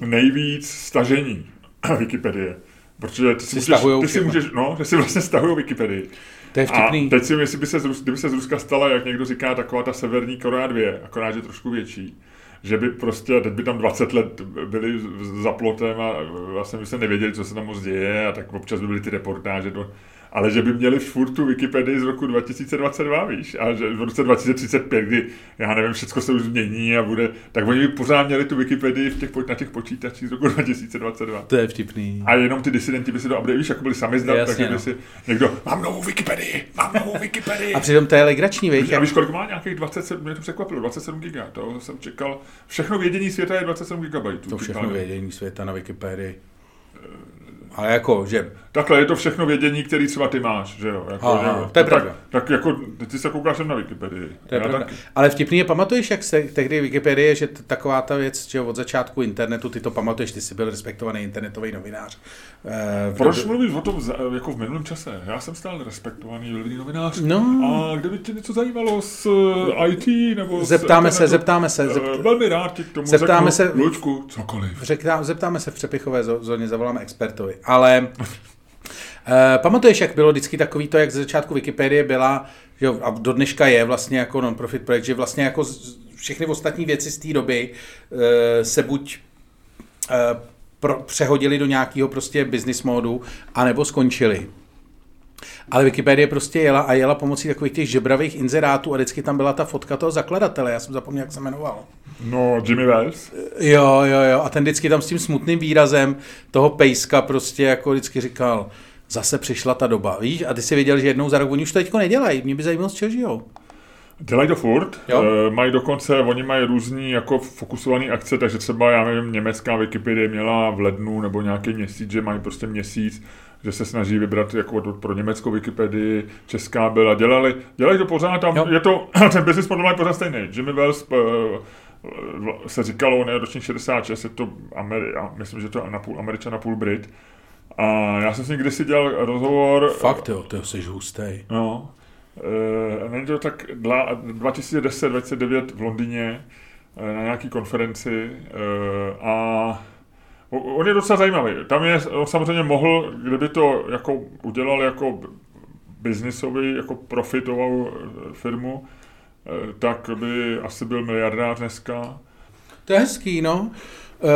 [SPEAKER 1] nejvíc stažení [clears throat] Wikipedie. Protože ty si, si, můžeš, ty si můžeš, no, že si vlastně stahují Wikipedii.
[SPEAKER 2] To je vtipný.
[SPEAKER 1] A teď si jestli by se, kdyby se z Ruska stala, jak někdo říká, taková ta severní Korea 2, akorát, že trošku větší že by prostě, teď by tam 20 let byli za plotem a vlastně by se nevěděli, co se tam moc děje a tak občas by byly ty reportáže do, ale že by měli furt tu Wikipedii z roku 2022, víš, a že v roce 2035, kdy, já nevím, všechno se už změní a bude, tak oni by pořád měli tu Wikipedii v těch, na těch počítačích z roku [laughs] 2022.
[SPEAKER 2] To je vtipný.
[SPEAKER 1] A jenom ty disidenti by si to update, víš, jako byli sami zdat, tak by no. si někdo, mám novou Wikipedii, mám novou Wikipedii. [laughs]
[SPEAKER 2] A přitom to je legrační, víš?
[SPEAKER 1] A víš, kolik má nějakých 27, mě to překvapilo, 27 giga, to jsem čekal, všechno vědění světa je 27 gigabajtů.
[SPEAKER 2] To všechno vědění světa na Wikipedii. Ale jako, že...
[SPEAKER 1] Takhle, je to všechno vědění, který třeba ty máš, že jo? Jako,
[SPEAKER 2] Aha, že, to je tak, pravda.
[SPEAKER 1] Tak jako, ty se koukáš na Wikipedii.
[SPEAKER 2] To je pravda. Tak... Ale vtipný je, pamatuješ, jak se tehdy Wikipedie, že t- taková ta věc, že od začátku internetu, ty to pamatuješ, ty jsi byl respektovaný internetový novinář.
[SPEAKER 1] Eh, Proč doby... mluvíš o tom jako v minulém čase? Já jsem stále respektovaný novinář.
[SPEAKER 2] No.
[SPEAKER 1] A kdyby tě něco zajímalo z uh, IT nebo
[SPEAKER 2] Zeptáme z se, zeptáme se. Zept...
[SPEAKER 1] Uh, velmi rád ti k tomu
[SPEAKER 2] zeptáme
[SPEAKER 1] řeknu,
[SPEAKER 2] se,
[SPEAKER 1] Luďku, cokoliv.
[SPEAKER 2] Řekná, zeptáme se v přepichové zóně, zavoláme expertovi. Ale Uh, pamatuješ, jak bylo vždycky takový to, jak ze začátku Wikipedie byla, že, a do dneška je vlastně jako non-profit projekt, že vlastně jako všechny ostatní věci z té doby uh, se buď uh, pro, přehodili do nějakého prostě business modu, anebo skončili. Ale Wikipedie prostě jela a jela pomocí takových těch žebravých inzerátů a vždycky tam byla ta fotka toho zakladatele, já jsem zapomněl, jak se jmenoval.
[SPEAKER 1] No, Jimmy Wells.
[SPEAKER 2] Jo, jo, jo, a ten vždycky tam s tím smutným výrazem toho pejska prostě jako vždycky říkal, zase přišla ta doba, víš? A ty si věděl, že jednou za rok oni už to teďko nedělají, mě by zajímalo, z čeho žijou.
[SPEAKER 1] Dělají to furt, jo? E, mají dokonce, oni mají různý jako fokusovaný akce, takže třeba, já nevím, německá Wikipedie měla v lednu nebo nějaký měsíc, že mají prostě měsíc, že se snaží vybrat jako pro německou Wikipedii, česká byla, dělali, dělají to pořád, tam jo. je to, [clears throat] ten business model je pořád stejný. Jimmy Wells uh, se říkalo, on je ročník 66, je to Ameri, myslím, že to je na půl Američan, na půl Brit. A já jsem s ním kdysi dělal rozhovor.
[SPEAKER 2] Fakt jo, to jsi hustý.
[SPEAKER 1] No. E, není to tak 2010-2009 v Londýně e, na nějaký konferenci e, a On je docela zajímavý. Tam je, on samozřejmě mohl, kdyby to jako udělal jako biznisový, jako profitovou firmu, Eh, tak by asi byl miliardář dneska.
[SPEAKER 2] To je hezký, no. Uh,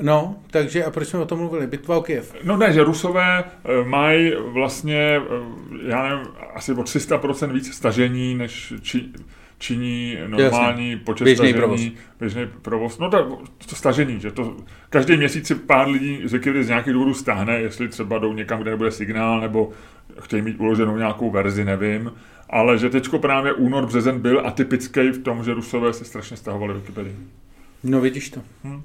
[SPEAKER 2] no, takže a proč jsme o tom mluvili? Bitva o Kiev.
[SPEAKER 1] No ne, že Rusové uh, mají vlastně, uh, já nevím, asi o 300% víc stažení, než či, činí normální Jasně. počet
[SPEAKER 2] běžný
[SPEAKER 1] stažení,
[SPEAKER 2] provoz.
[SPEAKER 1] běžný provoz. No to, to stažení, že to každý měsíc si pár lidí z z nějakých důvodů stáhne, jestli třeba jdou někam, kde nebude signál, nebo chtějí mít uloženou nějakou verzi, nevím ale že teďko právě únor, březen byl atypický v tom, že Rusové se strašně stahovali Wikipedii.
[SPEAKER 2] No vidíš to. Hmm.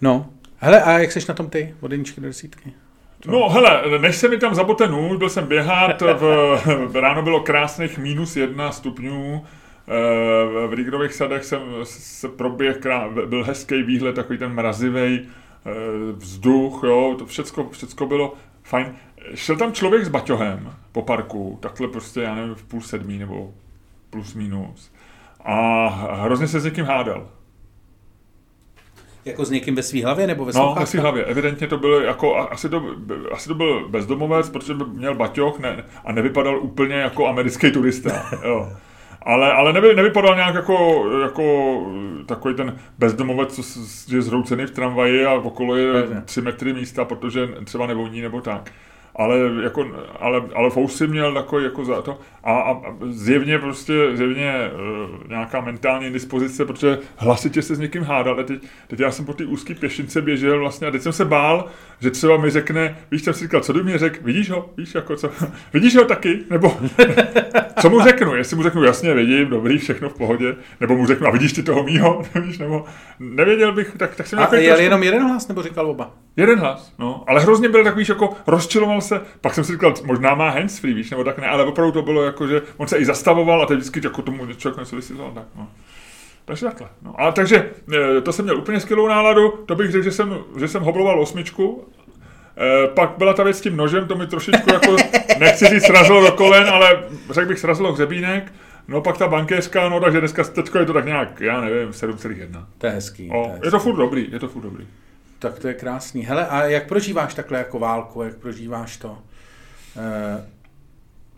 [SPEAKER 2] No, hele, a jak seš na tom ty, od jedničky do desítky?
[SPEAKER 1] Co? No hele, než se mi tam zabote nůž, byl jsem běhat, v, v, ráno bylo krásných minus jedna stupňů, eh, v Rigrových sadech jsem se proběh, byl hezký výhled, takový ten mrazivý eh, vzduch, jo, to všecko, všecko bylo fajn. Šel tam člověk s baťohem po parku, takhle prostě, já nevím, v půl sedmí nebo plus minus. A hrozně se s někým hádal.
[SPEAKER 2] Jako s někým ve svý hlavě nebo ve
[SPEAKER 1] No, ve svý hlavě. Evidentně to byl jako, asi to, asi to byl bezdomovec, protože měl baťoch ne, a nevypadal úplně jako americký turista. [laughs] Jo. Ale, ale nevy, nevypadal nějak jako, jako takový ten bezdomovec, co je zroucený v tramvaji a okolo je tři metry místa, protože třeba nevoní nebo tak ale, jako, ale, ale Fousy měl takový jako za to a, a zjevně prostě zjevně uh, nějaká mentální dispozice, protože hlasitě se s někým hádal. Teď, teď já jsem po té úzké pěšince běžel vlastně a teď jsem se bál, že třeba mi řekne, víš, co jsem si říkal, co by mi řekl, vidíš ho, víš, jako co, [laughs] vidíš ho taky, nebo [laughs] co mu řeknu, jestli mu řeknu, jasně, vidím, dobrý, všechno v pohodě, nebo mu řeknu, a vidíš ty toho mýho, [laughs] víš, nebo nevěděl bych, tak, tak jsem
[SPEAKER 2] A jel trošku... jenom jeden hlas, nebo říkal oba?
[SPEAKER 1] Jeden hlas, no, ale hrozně byl takový, jako rozčiloval se, pak jsem si říkal, možná má handsfree, víš, nebo tak ne, ale opravdu to bylo jako, že on se i zastavoval a teď vždycky jako tomu člověk něco vysvětloval, tak no. Takže takhle. No. A takže e, to jsem měl úplně skvělou náladu, to bych řekl, že jsem, že jsem hobloval osmičku, e, pak byla ta věc s tím nožem, to mi trošičku jako, [laughs] nechci říct srazilo do kolen, ale řekl bych srazilo hřebínek, No pak ta bankéřka, no takže dneska teďko je to tak nějak, já nevím, 7,1.
[SPEAKER 2] To je hezký.
[SPEAKER 1] O,
[SPEAKER 2] to je,
[SPEAKER 1] je to furt dobrý, je to furt dobrý.
[SPEAKER 2] Tak to je krásný. Hele, a jak prožíváš takhle jako válku, jak prožíváš to? E,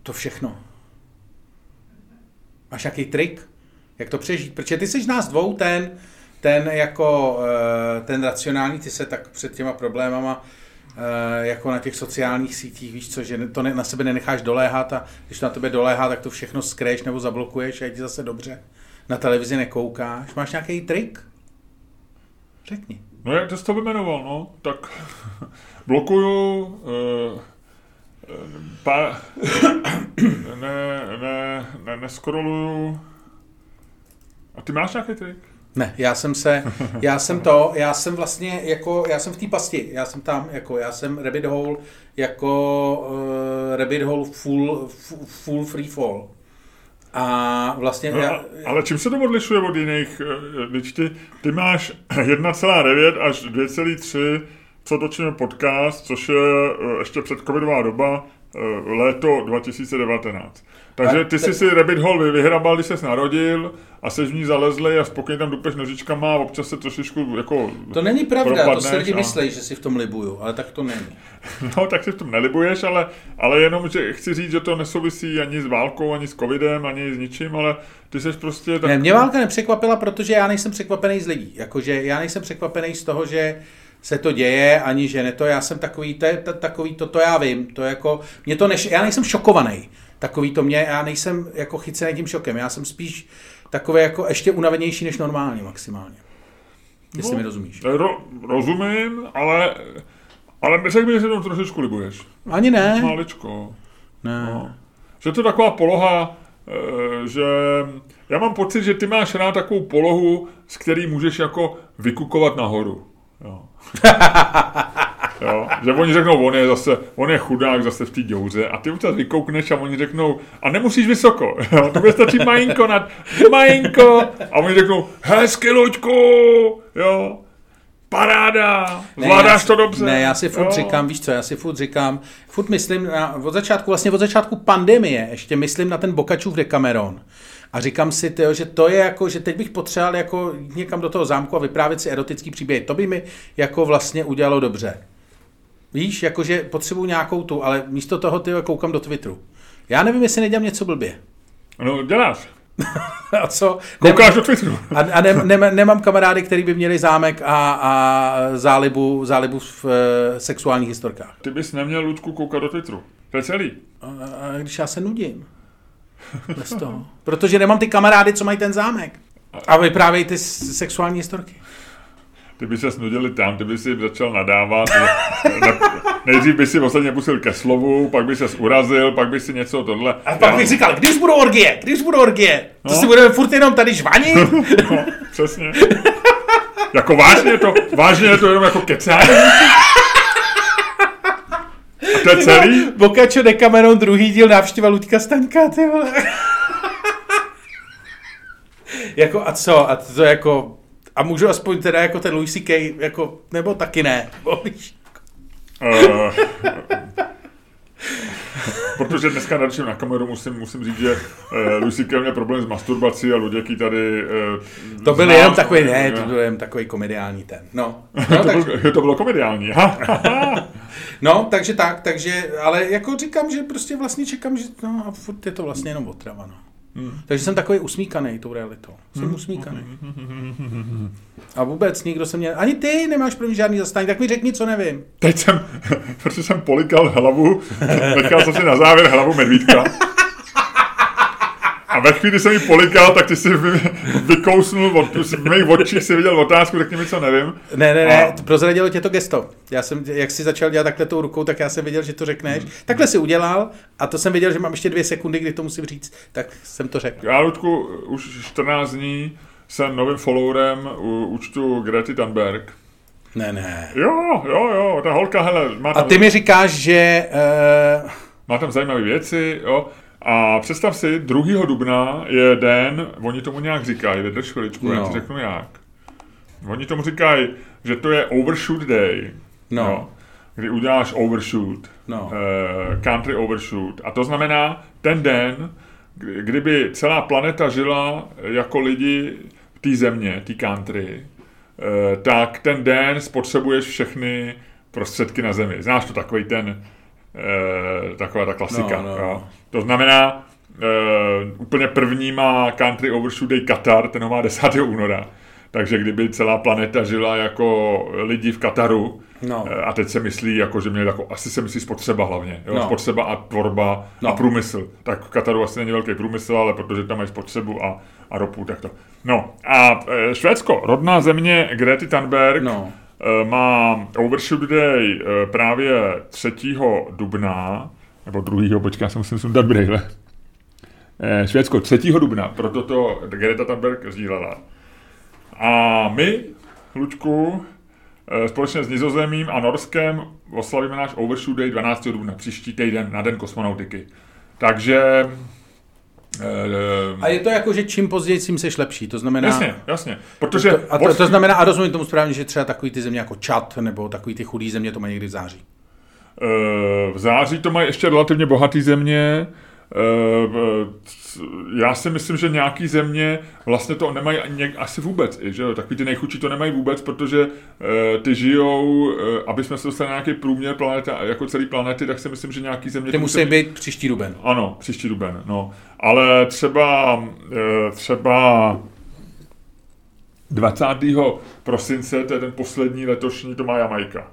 [SPEAKER 2] to všechno. Máš nějaký trik? Jak to přežít? Protože ty jsi nás dvou ten, ten jako, eh, ten racionální, ty se tak před těma problémama eh, jako na těch sociálních sítích, víš co, že to na sebe nenecháš doléhat a když to na tebe doléhá, tak to všechno skreš nebo zablokuješ a je ti zase dobře. Na televizi nekoukáš. Máš nějaký trik? Řekni.
[SPEAKER 1] No jak jsi to vyjmenoval, no, tak [laughs] blokuju, uh, pa, [coughs] ne, ne, ne, neskroluju. A ty máš nějaký trik?
[SPEAKER 2] Ne, já jsem se, já jsem to, já jsem vlastně jako, já jsem v té pasti, já jsem tam, jako, já jsem rabbit hole, jako uh, rabbit hole full, full free fall. A vlastně...
[SPEAKER 1] No,
[SPEAKER 2] já,
[SPEAKER 1] ale čím se to odlišuje od jiných? Eh, když ty, ty máš [laughs] 1,9 až 2,3, co točíme podcast, což je eh, ještě předcovidová doba, léto 2019. Takže ty jsi si Rabbit Hole vyhrabal, když ses narodil a se v ní zalezli a spokojně tam dupeš nožičkama a občas se trošičku jako
[SPEAKER 2] To není pravda, to se lidi a... myslí, že si v tom libuju, ale tak to není. [laughs]
[SPEAKER 1] No, tak si v tom nelibuješ, ale, ale jenom, že chci říct, že to nesouvisí ani s válkou, ani s covidem, ani s ničím, ale ty jsi prostě... Tak...
[SPEAKER 2] Ne, mě válka nepřekvapila, protože já nejsem překvapený z lidí. Jakože já nejsem překvapený z toho, že se to děje, ani že ne to, já jsem takový, to, to, takový, to, to já vím, to jako, mě to neš, já nejsem šokovaný takový to mě, já nejsem jako chycený tím šokem, já jsem spíš takový jako ještě unavenější než normálně maximálně. Jestli no, mi rozumíš.
[SPEAKER 1] Ro, rozumím, ale, ale mi, že to trošičku libuješ.
[SPEAKER 2] Ani ne.
[SPEAKER 1] Maličko.
[SPEAKER 2] Ne. No.
[SPEAKER 1] Že to je taková poloha, eh, že já mám pocit, že ty máš rád takovou polohu, s který můžeš jako vykukovat nahoru. Jo. [laughs] Jo? Že oni řeknou, on je zase, on je chudák zase v té děuře a ty občas vykoukneš a oni řeknou, a nemusíš vysoko, [laughs] jo? to bude stačí majinko nad, majinko a oni řeknou, hezky Luďku, jo, paráda, zvládáš to dobře.
[SPEAKER 2] Ne, já si furt jo. říkám, víš co, já si furt říkám, furt myslím na, od začátku, vlastně od začátku pandemie, ještě myslím na ten Bokačův Decameron. A říkám si, tyjo, že to je jako, že teď bych potřeboval jako někam do toho zámku a vyprávět si erotický příběh. To by mi jako vlastně udělalo dobře. Víš, jakože potřebuju nějakou tu, ale místo toho ty koukám do Twitteru. Já nevím, jestli nedělám něco blbě.
[SPEAKER 1] No, děláš. [laughs]
[SPEAKER 2] a co?
[SPEAKER 1] Koukáš do Twitteru.
[SPEAKER 2] a, a ne, ne, nemám kamarády, který by měli zámek a, a zálibu, zálibu v e, sexuálních historkách.
[SPEAKER 1] Ty bys neměl, Ludku, koukat do Twitteru. To je celý.
[SPEAKER 2] A, a když já se nudím. Bez toho. Protože nemám ty kamarády, co mají ten zámek. A vyprávějí ty sexuální historky
[SPEAKER 1] ty by se snudili tam, ty by si začal nadávat. ne, nejdřív by si ostatně pustil ke slovu, pak by se urazil, pak by si něco tohle.
[SPEAKER 2] A pak bych říkal, když budou orgie, když budou orgie, to no? si budeme furt jenom tady žvanit? [laughs]
[SPEAKER 1] no, přesně. jako vážně to, vážně je to jenom jako kecání. To je celý?
[SPEAKER 2] Bokačo Decameron, druhý díl návštěva Luďka Staňka, ty vole. jako a co? A to jako a můžu aspoň teda jako ten Louis C.K. jako, nebo taky ne. Uh,
[SPEAKER 1] protože dneska naručím na kameru, musím, musím říct, že uh, Louis C.K. měl problém s masturbací a Luděky tady uh,
[SPEAKER 2] To byl znám, jenom takový, ne, to byl jenom takový komediální ten, no. [laughs] no
[SPEAKER 1] to, takže... byl, to bylo komediální,
[SPEAKER 2] No, takže tak, takže, ale jako říkám, že prostě vlastně čekám, že no a furt je to vlastně jenom otrava, no. Hmm. Takže jsem takový usmíkaný tou realitou. Jsem hmm. usmíkaný. A vůbec nikdo se mě... Ani ty nemáš pro mě žádný zastání, tak mi řekni, co nevím.
[SPEAKER 1] Teď jsem, [laughs] protože jsem polikal hlavu, [laughs] nechal jsem si na závěr hlavu medvídka. [laughs] A ve chvíli, kdy jsem ji polikal, tak ty jsi vy, vykousnul, od, v mých očích si viděl otázku, tak mi co nevím.
[SPEAKER 2] Ne, ne, ne, a... prozradilo tě to gesto. Já jsem, jak jsi začal dělat takhle tou rukou, tak já jsem věděl, že to řekneš. Hmm. Takhle si udělal a to jsem věděl, že mám ještě dvě sekundy, kdy to musím říct, tak jsem to řekl.
[SPEAKER 1] Já, Ludku, už 14 dní jsem novým followerem u účtu Grety Thunberg.
[SPEAKER 2] Ne, ne.
[SPEAKER 1] Jo, jo, jo, ta holka, hele,
[SPEAKER 2] má tam... A ty mi říkáš, že... Uh...
[SPEAKER 1] Má tam zajímavé věci, jo. A představ si, 2. dubna je den, oni tomu nějak říkají, vydrž chviličku, no. já ti řeknu jak. Oni tomu říkají, že to je overshoot day. No. Jo, kdy uděláš overshoot. No. Uh, country overshoot. A to znamená ten den, kdyby celá planeta žila jako lidi v té země, té country, tak ten den spotřebuješ všechny prostředky na zemi. Znáš to takový ten, taková ta klasika. No, no. Jo? To znamená, úplně první má Country Overshoot Day Qatar, ten ho má 10. února. Takže kdyby celá planeta žila jako lidi v Kataru, no. Eh, a teď se myslí, jako, že měli jako, asi se myslí spotřeba hlavně, jo? No. spotřeba a tvorba no. a průmysl. Tak v Kataru asi není velký průmysl, ale protože tam mají spotřebu a, a ropu, tak to. No a e, Švédsko, rodná země Grety Thunberg, no. E, má Overshoot Day e, právě 3. dubna, nebo 2. počkej, já se musím sundat brýle. E, Švédsko 3. dubna, proto to Greta Thunberg sdílela. A my, Lučku, eh, společně s Nizozemím a Norskem oslavíme náš Overshoot Day 12. dubna, příští týden na Den kosmonautiky. Takže
[SPEAKER 2] a je to jako, že čím později tím seš lepší, to znamená...
[SPEAKER 1] Jasně, jasně. Protože
[SPEAKER 2] to, a to, to, znamená, a rozumím tomu správně, že třeba takový ty země jako Čad, nebo takový ty chudý země to mají někdy v září.
[SPEAKER 1] Eh, v září to mají ještě relativně bohatý země, Eh, já si myslím, že nějaký země vlastně to nemají asi vůbec, že Takový ty nejchudší to nemají vůbec, protože uh, ty žijou, uh, aby jsme se dostali na nějaký průměr planety, jako celý planety, tak si myslím, že nějaký země...
[SPEAKER 2] Ty musí být příští duben.
[SPEAKER 1] Ano, příští duben, no. Ale třeba, třeba 20. prosince, to je ten poslední letošní, to má Jamaika.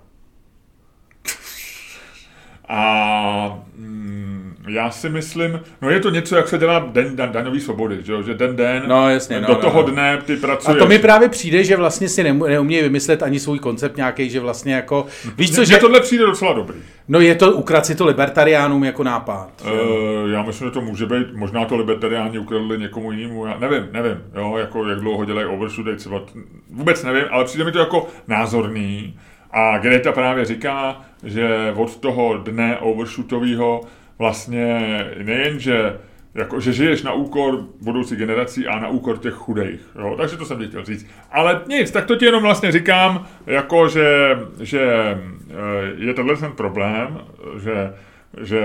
[SPEAKER 1] A mm, já si myslím, no je to něco, jak se dělá den, dan, daňový svobody, že, že den den,
[SPEAKER 2] no, jasně,
[SPEAKER 1] no,
[SPEAKER 2] do
[SPEAKER 1] no, toho no. dne ty pracuješ.
[SPEAKER 2] A to mi právě přijde, že vlastně si neumějí vymyslet ani svůj koncept nějaký, že vlastně jako,
[SPEAKER 1] víš co, že... Mně tohle přijde docela dobrý.
[SPEAKER 2] No je to, ukrad si to libertariánům jako nápad.
[SPEAKER 1] Uh, já myslím, že to může být, možná to libertariáni ukradli někomu jinému, já nevím, nevím, jo, jako jak dlouho dělají overshoot, třeba vůbec nevím, ale přijde mi to jako názorný, a Greta právě říká, že od toho dne overshootového vlastně nejen, že jako, že žiješ na úkor budoucí generací a na úkor těch chudejch. Jo? Takže to jsem chtěl říct. Ale nic, tak to ti jenom vlastně říkám, jako že, že eh, je tenhle ten problém, že, že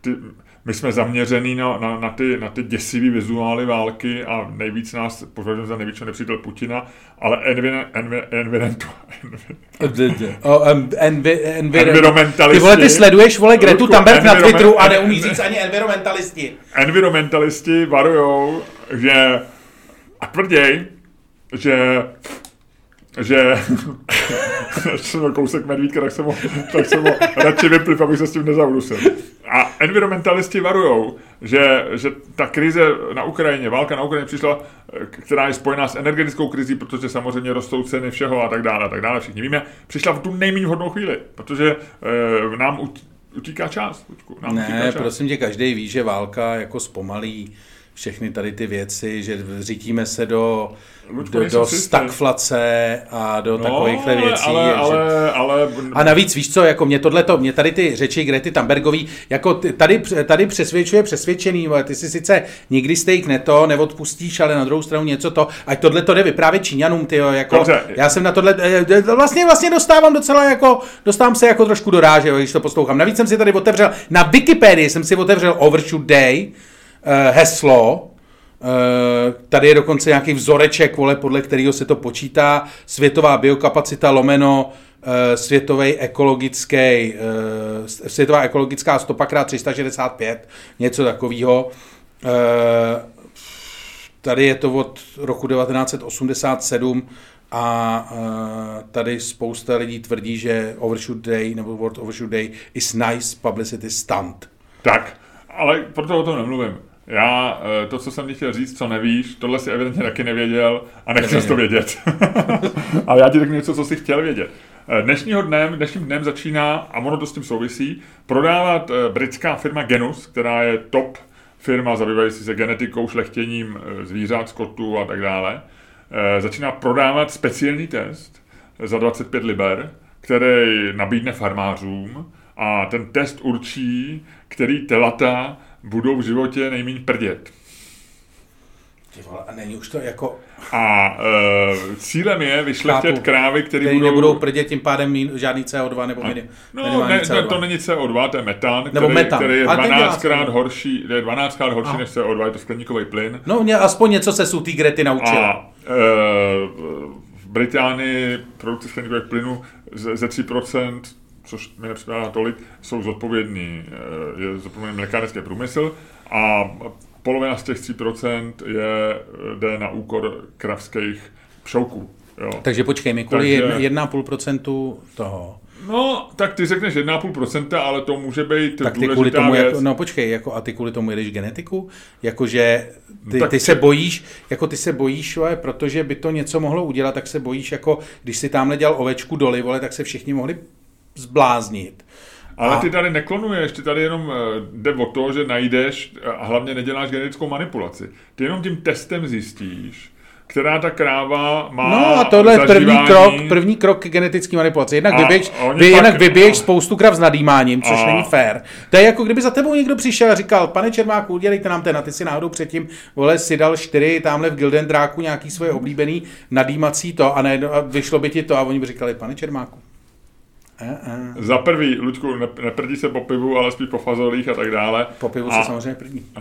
[SPEAKER 1] ty, my jsme zaměření na, na, na, ty, na ty děsivé vizuály války a nejvíc nás považujeme za největšího nepřítel Putina, ale environmentalisti.
[SPEAKER 2] Ty vole, ty sleduješ, vole, Gretu Thunberg na Twitteru a neumí říct ani environmentalisti.
[SPEAKER 1] Environmentalisti varujou, že a tvrděj, že že [laughs] jsem kousek medvídka, tak jsem ho, tak jsem ho radši vypliv, abych se s tím nezaudusil. A environmentalisti varujou, že, že ta krize na Ukrajině, válka na Ukrajině přišla, která je spojená s energetickou krizí, protože samozřejmě rostou ceny všeho a tak dále, a tak dále, všichni víme, přišla v tu nejméně vhodnou chvíli, protože e, nám utíká čas.
[SPEAKER 2] Nám ne, utíká čas. prosím tě, každý ví, že válka jako zpomalí všechny tady ty věci, že řídíme se do, do, do stagflace a do no, takovýchhle věcí.
[SPEAKER 1] Ale, ale, ale...
[SPEAKER 2] A navíc víš co, jako mě tohleto, mě tady ty řeči Grety Tambergový, jako tady, tady přesvědčuje přesvědčený, ty si sice nikdy steak neto, neodpustíš, ale na druhou stranu něco to, ať tohle to jde vyprávět Číňanům, ty jako, Dobře. já jsem na tohle, eh, vlastně, vlastně dostávám docela jako, dostávám se jako trošku do ráže, když to poslouchám. Navíc jsem si tady otevřel, na Wikipedii jsem si otevřel Overshoot Day, heslo, Uh, tady je dokonce nějaký vzoreček, vole, podle kterého se to počítá. Světová biokapacita lomeno uh, světový ekologický, světová ekologická stopa krát 365, něco takového. Tady je to od roku 1987 a tady spousta lidí tvrdí, že Overshoot Day nebo World Overshoot Day is nice publicity stunt.
[SPEAKER 1] Tak, ale proto o tom nemluvím. Já eh, to, co jsem ti chtěl říct, co nevíš, tohle si evidentně taky nevěděl a nechceš to vědět. [laughs] Ale já ti řeknu něco, co jsi chtěl vědět. Eh, dnešního dnem, dnešním dnem začíná, a ono to s tím souvisí, prodávat eh, britská firma Genus, která je top firma zabývající se genetikou, šlechtěním zvířat, skotů a tak dále. Začíná prodávat speciální test za 25 liber, který nabídne farmářům a ten test určí, který telata budou v životě nejméně prdět.
[SPEAKER 2] Vole, a není už to jako...
[SPEAKER 1] A uh, cílem je vyšlechtět Chápu. krávy, které budou...
[SPEAKER 2] nebudou prdět tím pádem mín, žádný CO2 nebo minim,
[SPEAKER 1] No, ne, CO2. to není CO2, to je metan, nebo který, metan. který je 12 krát horší, je 12 krát horší a. než CO2, je to skleníkový plyn.
[SPEAKER 2] No, mě aspoň něco se sutý Grety naučil. A uh,
[SPEAKER 1] Británii produkce skleníkových plynů ze, ze 3%, což mi nepřipadá tolik, jsou zodpovědní, eh, je zodpovědný mlékárenský průmysl a polovina z těch 3% je, jde na úkor kravských pšouků. Jo.
[SPEAKER 2] Takže počkej, mi kvůli Takže... 1,5% toho
[SPEAKER 1] No, tak ty řekneš 1,5%, ale to může být
[SPEAKER 2] tak ty kvůli tomu,
[SPEAKER 1] věc.
[SPEAKER 2] Jako, no počkej, jako, a ty kvůli tomu jedeš genetiku? Jakože ty, no, ty se bojíš, jako ty se bojíš, ale protože by to něco mohlo udělat, tak se bojíš, jako když si tamhle dělal ovečku doli, vole, tak se všichni mohli zbláznit.
[SPEAKER 1] Ale ty tady neklonuješ, ty tady jenom eh, jde o to, že najdeš a hlavně neděláš genetickou manipulaci. Ty jenom tím testem zjistíš, která ta kráva má
[SPEAKER 2] No a tohle je první krok, první krok k genetické manipulaci. Jednak vyběž, vy, jednak vyběž spoustu krav s nadýmáním, což a... není fér. To je jako kdyby za tebou někdo přišel a říkal, pane Čermáku, udělejte nám ten, a ty si náhodou předtím, vole, si dal čtyři tamhle v Gildendráku nějaký svoje oblíbený nadýmací to a, ne, a vyšlo by ti to a oni by říkali, pane Čermáku,
[SPEAKER 1] Uh-uh. Za prvý, Luďku, neprdí se po pivu, ale spíš po fazolích a tak dále.
[SPEAKER 2] Po pivu a... se samozřejmě prdí. [laughs]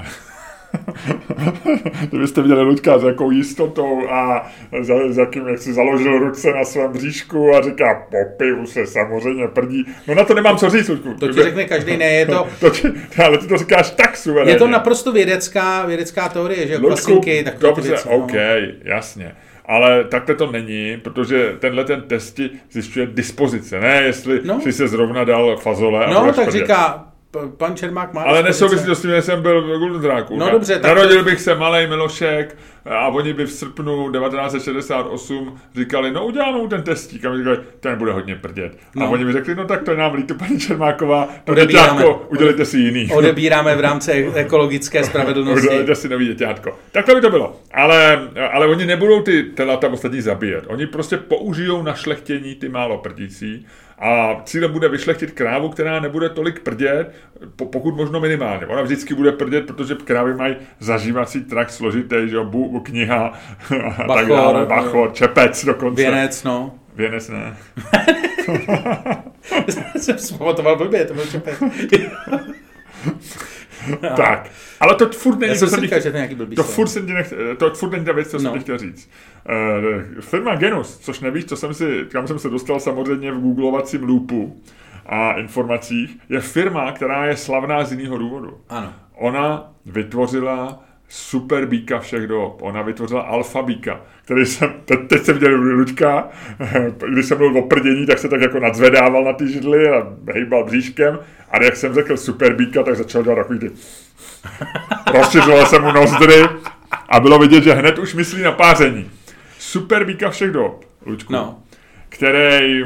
[SPEAKER 1] Kdybyste viděli Luďka s jakou jistotou a za, za jakým, jak si založil ruce na svém bříšku a říká, po pivu se samozřejmě prdí. No na to nemám co říct, Luďku.
[SPEAKER 2] To ti řekne každý, ne, je to... [laughs]
[SPEAKER 1] to ti, ale ty to říkáš tak suverénně.
[SPEAKER 2] Je to naprosto vědecká, vědecká teorie, že Luďku, klasinky, tak
[SPEAKER 1] dobře, věci, OK, no. jasně. Ale takhle to není, protože tenhle ten test ti zjišťuje dispozice, ne jestli no. si se zrovna dal fazole a
[SPEAKER 2] No, tak říká, pan Čermák má...
[SPEAKER 1] Ale nesouvisí to s tím, že jsem byl v Golden Dráku.
[SPEAKER 2] No dobře, tak
[SPEAKER 1] Narodil to... bych se malý Milošek a oni by v srpnu 1968 říkali, no uděláme mu ten testík. A my říkali, ten bude hodně prdět. No. A oni mi řekli, no tak to je nám líto, paní Čermáková, to děťátko, udělejte si jiný. [laughs]
[SPEAKER 2] Odebíráme v rámci ekologické spravedlnosti.
[SPEAKER 1] udělejte si nový děťátko. Tak to by to bylo. Ale, ale oni nebudou ty telata ostatní zabíjet. Oni prostě použijou na šlechtění ty málo prdící a cílem bude vyšlechtit krávu, která nebude tolik prdět, pokud možno minimálně. Ona vždycky bude prdět, protože krávy mají zažívací trakt složitý, že jo, bu, kniha [laughs] a bachor, tak dále, bachor, čepec dokonce.
[SPEAKER 2] Věnec, no.
[SPEAKER 1] Věnec ne. [laughs]
[SPEAKER 2] jsem si pamatoval blbě, to byl čepec. [laughs] [laughs]
[SPEAKER 1] tak, ale to furt není,
[SPEAKER 2] Já jsem říkal, že to nějaký blbý
[SPEAKER 1] to furt, se nech, to furt není ta věc, co jsem no. chtěl říct. Uh, firma Genus, což nevíš, co jsem si, kam jsem se dostal samozřejmě v googlovacím loopu a informacích, je firma, která je slavná z jiného důvodu.
[SPEAKER 2] Ano.
[SPEAKER 1] Ona vytvořila super bíka všech dob. Ona vytvořila alfa bíka, který jsem, teď, teď jsem viděl Luďka, [laughs] když jsem byl v oprdění, tak se tak jako nadzvedával na ty židly a hejbal bříškem. A jak jsem řekl super bíka, tak začal dělat takový ty... [laughs] Rozšiřoval se mu nozdry a bylo vidět, že hned už myslí na páření. Super bíka všech dob, Luďku, no. který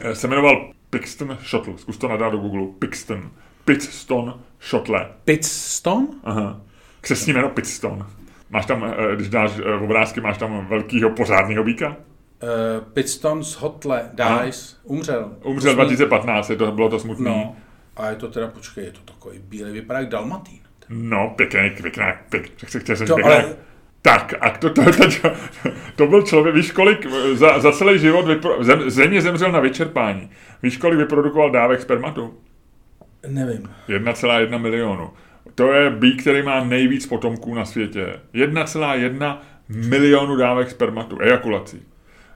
[SPEAKER 1] eh, se jmenoval Pixton Shuttle. Zkus to nadat do Google. Pixton. Pitstone Shuttle.
[SPEAKER 2] Pitstone?
[SPEAKER 1] Aha křesní jméno Pitstone. Máš tam, eh, když dáš eh, obrázky, máš tam velkýho pořádného býka? Uh,
[SPEAKER 2] Pitstone z Hotle, Dice, umřel.
[SPEAKER 1] Umřel 2015, to, bylo to smutné.
[SPEAKER 2] No. A je to teda, počkej, je to takový bílý, vypadá jak dalmatín.
[SPEAKER 1] No, pěkný, pěkný, pěkný, pěkný, pěkný, ale... Tak, a to, to, [laughs] to, to, to byl člověk, víš kolik, za, za celý život vypro, zem, země zemřel na vyčerpání. Víš kolik vyprodukoval dávek spermatu?
[SPEAKER 2] Nevím.
[SPEAKER 1] 1,1 milionu. To je bík, který má nejvíc potomků na světě. 1,1 milionu dávek spermatu, ejakulací.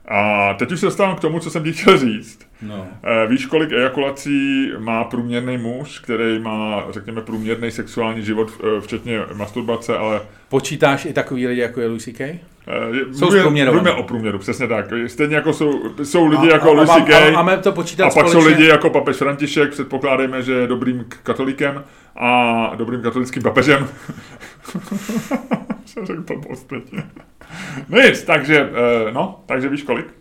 [SPEAKER 1] A teď už se dostávám k tomu, co jsem ti chtěl říct.
[SPEAKER 2] No.
[SPEAKER 1] Eh, víš, kolik ejakulací má průměrný muž, který má, řekněme, průměrný sexuální život, eh, včetně masturbace, ale...
[SPEAKER 2] Počítáš i takový lidi, jako je Louis C.K.?
[SPEAKER 1] Uh, jsou mluvíme o průměru, přesně tak. Stejně jako jsou, jsou lidi a, jako a, Louis C.K.
[SPEAKER 2] Máme to počítat
[SPEAKER 1] A pak společně. jsou lidi jako papež František, předpokládejme, že je dobrým katolíkem a dobrým katolickým papežem. [laughs] jsem řekl blbost teď. No nic, takže, no, takže víš kolik?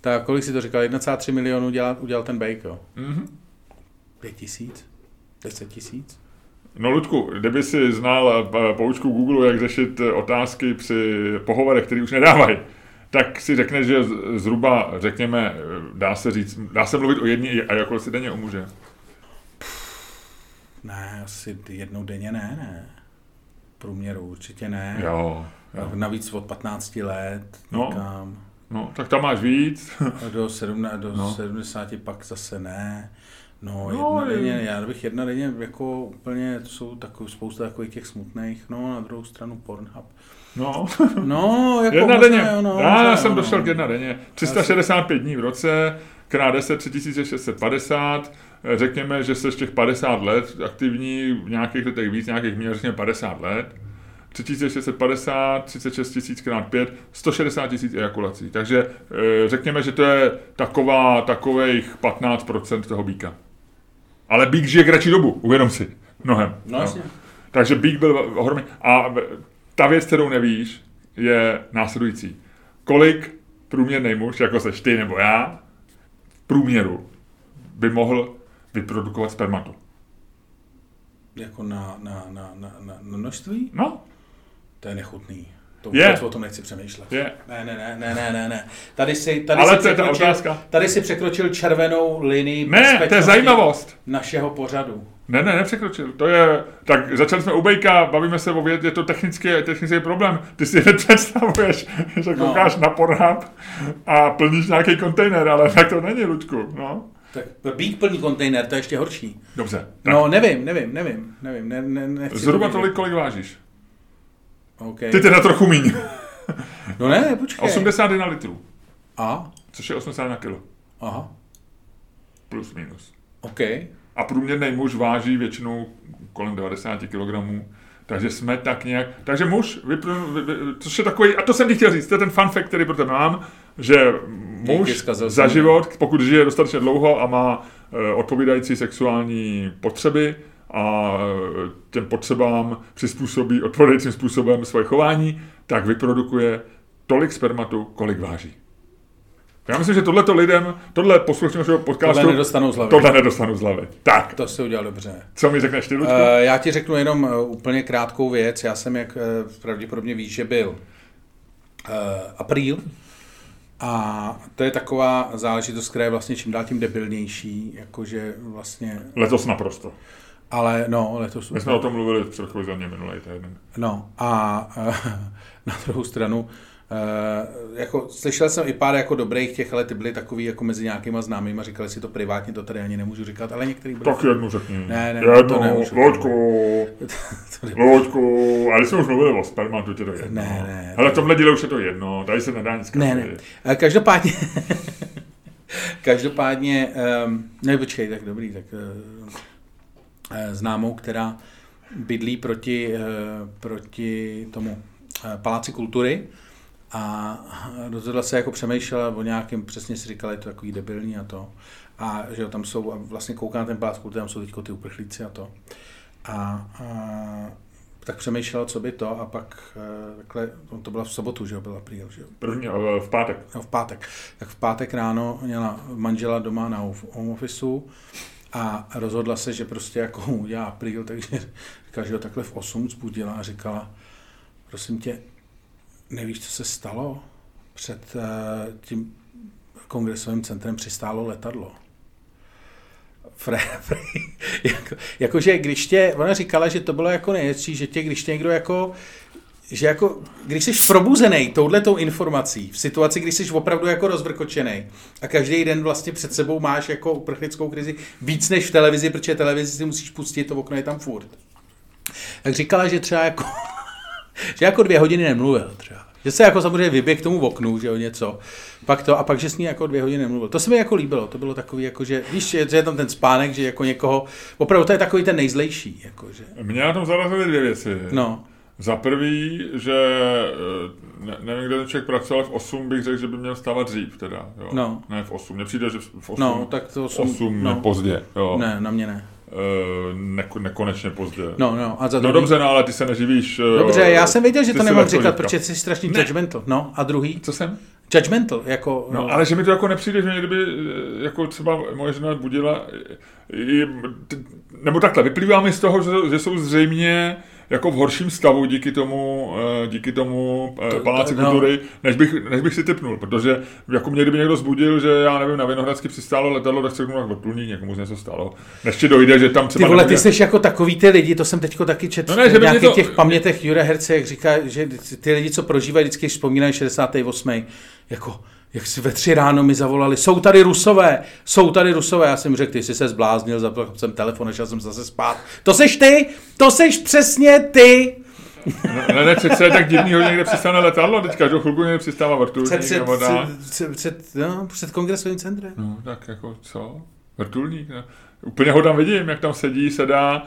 [SPEAKER 2] Tak kolik si to říkal? 1,3 milionů udělal, udělal ten bake, jo?
[SPEAKER 1] Mm-hmm.
[SPEAKER 2] 5 tisíc? 10 tisíc?
[SPEAKER 1] No Ludku, kdyby si znal eh, poučku Google, jak řešit eh, otázky při pohovorech, které už nedávají, tak si řekne, že zhruba, řekněme, eh, dá se říct, dá se mluvit o jedné a jako si denně o muže.
[SPEAKER 2] Ne, asi jednou denně ne, ne. Průměru určitě ne.
[SPEAKER 1] Jo, jo.
[SPEAKER 2] Navíc od 15 let
[SPEAKER 1] no. No, tak tam máš víc.
[SPEAKER 2] do, 17, do no. 70 pak zase ne. No, no jedna denně, já bych jedna denně jako úplně, to jsou takový, spousta takových těch smutných, no na druhou stranu Pornhub.
[SPEAKER 1] No,
[SPEAKER 2] no [laughs] jako
[SPEAKER 1] jedna denně. No, já možná, jsem no. došel k jedna denně. 365 dní v roce, krát 10, 3650, řekněme, že se z těch 50 let aktivní, v nějakých letech víc, nějakých méně, řekněme 50 let, 3650, 36 tisíc krát 5, 160 tisíc ejakulací. Takže eh, řekněme, že to je taková, takových 15% toho býka. Ale bík žije kratší dobu, uvědom si. Mnohem.
[SPEAKER 2] No, jasně. No.
[SPEAKER 1] Takže bík byl ohromný. A ta věc, kterou nevíš, je následující. Kolik průměrný muž, jako seš ty nebo já, v průměru by mohl vyprodukovat spermatu?
[SPEAKER 2] Jako na, na, na, na, na množství?
[SPEAKER 1] No.
[SPEAKER 2] To je nechutný. To
[SPEAKER 1] vůbec
[SPEAKER 2] o tom nechci přemýšlet.
[SPEAKER 1] Je.
[SPEAKER 2] Ne, ne, ne, ne, ne, ne, ne. Tady si, tady
[SPEAKER 1] Ale
[SPEAKER 2] si
[SPEAKER 1] to je ta otázka.
[SPEAKER 2] Tady si překročil červenou linii
[SPEAKER 1] Ne, to je zajímavost.
[SPEAKER 2] Našeho pořadu.
[SPEAKER 1] Ne, ne, nepřekročil. To je, tak začali jsme u Bejka, bavíme se o věd, je to technický, technický problém. Ty si [laughs] nepředstavuješ, že no. koukáš na Pornhub a plníš nějaký kontejner, ale tak to není, Luďku, no.
[SPEAKER 2] Tak být plný kontejner, to je ještě horší.
[SPEAKER 1] Dobře.
[SPEAKER 2] Tak. No, nevím, nevím, nevím, nevím. Ne, ne,
[SPEAKER 1] Zhruba tolik, kolik vážíš.
[SPEAKER 2] Okay.
[SPEAKER 1] Ty teda trochu míň.
[SPEAKER 2] no ne, počkej.
[SPEAKER 1] 81 litrů.
[SPEAKER 2] A?
[SPEAKER 1] Což je 80 na kilo.
[SPEAKER 2] Aha.
[SPEAKER 1] Plus minus.
[SPEAKER 2] OK.
[SPEAKER 1] A průměrný muž váží většinou kolem 90 kg. Takže jsme tak nějak... Takže muž, vypr... což je takový, a to jsem ti chtěl říct, to je ten fun fact, který pro tebe mám, že muž za život, pokud žije dostatečně dlouho a má eh, odpovídající sexuální potřeby, a těm potřebám přizpůsobí odpovědajícím způsobem svoje chování, tak vyprodukuje tolik spermatu, kolik váží. Já myslím, že tohleto lidem, tohle posluchačům našeho podcastu...
[SPEAKER 2] Tohle nedostanou z hlavy.
[SPEAKER 1] Tohle nedostanou z hlavy. Tak.
[SPEAKER 2] To si udělal dobře.
[SPEAKER 1] Co mi řekneš ty? Uh,
[SPEAKER 2] já ti řeknu jenom uh, úplně krátkou věc. Já jsem, jak uh, pravděpodobně víš, že byl uh, apríl, a to je taková záležitost, která je vlastně čím dál tím debilnější, jakože vlastně...
[SPEAKER 1] Letos naprosto.
[SPEAKER 2] Ale no, letos...
[SPEAKER 1] My jsme o tom mluvili v předchozí minulý týden.
[SPEAKER 2] No a [laughs] na druhou stranu, Uh, jako, slyšel jsem i pár jako dobrých těch, ale ty byly takový jako mezi nějakýma známými, říkali si to privátně, to tady ani nemůžu říkat, ale některý byli...
[SPEAKER 1] Tak jednu řekni.
[SPEAKER 2] Ne, ne,
[SPEAKER 1] jednu, to nemůžu. Loďku, [laughs] Loďku, ale jsme už mluvili o spermatu, tě to jedno.
[SPEAKER 2] Ne, ne.
[SPEAKER 1] Ale v tomhle díle už je to jedno, tady se nedá nic
[SPEAKER 2] Ne, ne. Uh, každopádně, [laughs] každopádně, um, ne, počkej, tak dobrý, tak uh, Eh, známou, která bydlí proti, eh, proti tomu eh, paláci kultury a rozhodla se jako přemýšlela o nějakém, přesně si říkala, je to takový debilní a to. A že jo, tam jsou, a vlastně kouká na ten palác kultury, tam jsou teď ty uprchlíci a to. A, a tak přemýšlela, co by to a pak takhle, to byla v sobotu, že jo, byla prý, že jo.
[SPEAKER 1] První, v pátek.
[SPEAKER 2] No, v pátek. Tak v pátek ráno měla manžela doma na home officeu a rozhodla se, že prostě jako [laughs] udělá apríl, takže říkala, že ho takhle v 8 zbudila a říkala, prosím tě, nevíš, co se stalo? Před uh, tím kongresovým centrem přistálo letadlo. Fre, [laughs] fre, jako, jakože když tě, ona říkala, že to bylo jako nejhezčí, že tě, když tě někdo jako že jako, když jsi probuzený touhletou informací, v situaci, kdy jsi opravdu jako rozvrkočený a každý den vlastně před sebou máš jako uprchlickou krizi víc než v televizi, protože televizi si musíš pustit, to okno je tam furt. Tak říkala, že třeba jako, [laughs] že jako dvě hodiny nemluvil třeba. Že se jako samozřejmě vyběh k tomu oknu, že jo, něco. Pak to, a pak, že s ní jako dvě hodiny nemluvil. To se mi jako líbilo, to bylo takový, jako, že víš, že je tam ten spánek, že jako někoho, opravdu to je takový ten nejzlejší. Jako, že...
[SPEAKER 1] Mě na tom zarazily dvě věci.
[SPEAKER 2] No.
[SPEAKER 1] Za prvý, že eh, ne, nevím, kde ten člověk pracoval, v 8 bych řekl, že by měl stávat dřív teda, jo.
[SPEAKER 2] No.
[SPEAKER 1] Ne v 8, mně přijde, že v 8,
[SPEAKER 2] no, tak to 8,
[SPEAKER 1] 8 no. pozdě, jo.
[SPEAKER 2] Ne, na mě ne.
[SPEAKER 1] E, neko, nekonečně pozdě.
[SPEAKER 2] No, no, a za
[SPEAKER 1] no druhý... No dobře, no, ale ty se neživíš.
[SPEAKER 2] Eh, dobře, já jsem věděl, že to nemám říkat, protože jsi strašný ne. judgmental. No, a druhý?
[SPEAKER 1] Co jsem?
[SPEAKER 2] Judgmental, jako...
[SPEAKER 1] No, no, ale že mi to jako nepřijde, že mě kdyby, jako třeba moje žena budila, nebo takhle, vyplývá mi z toho, že, že jsou zřejmě jako v horším stavu díky tomu, eh, díky tomu eh, to, paláci to, no. kultury, než bych, než bych si typnul, protože jako mě kdyby někdo zbudil, že já nevím, na Vinohradsky přistálo letadlo, tak se řeknu, jak vrtulník, někomu z něco stalo. Než ti dojde, že tam třeba...
[SPEAKER 2] Ty vole, ty jsi jako takový ty lidi, to jsem teďko taky četl no ne, že v nějakých to... těch pamětech Jure Herce, jak říká, že ty lidi, co prožívají, vždycky vzpomínají 68. jako jak si ve tři ráno mi zavolali, jsou tady rusové, jsou tady rusové. Já jsem řekl, ty jsi se zbláznil, zapl jsem telefon, šel jsem zase spát. To seš ty, to seš přesně ty.
[SPEAKER 1] Ne, ne, přece je tak divný, že někde přistane letadlo, teď každou chvilku někde přistává vrtulník.
[SPEAKER 2] Před, před, před, před, no, před kongresovým centrem.
[SPEAKER 1] No, tak jako co? Vrtulník, ne? Úplně ho tam vidím, jak tam sedí, sedá,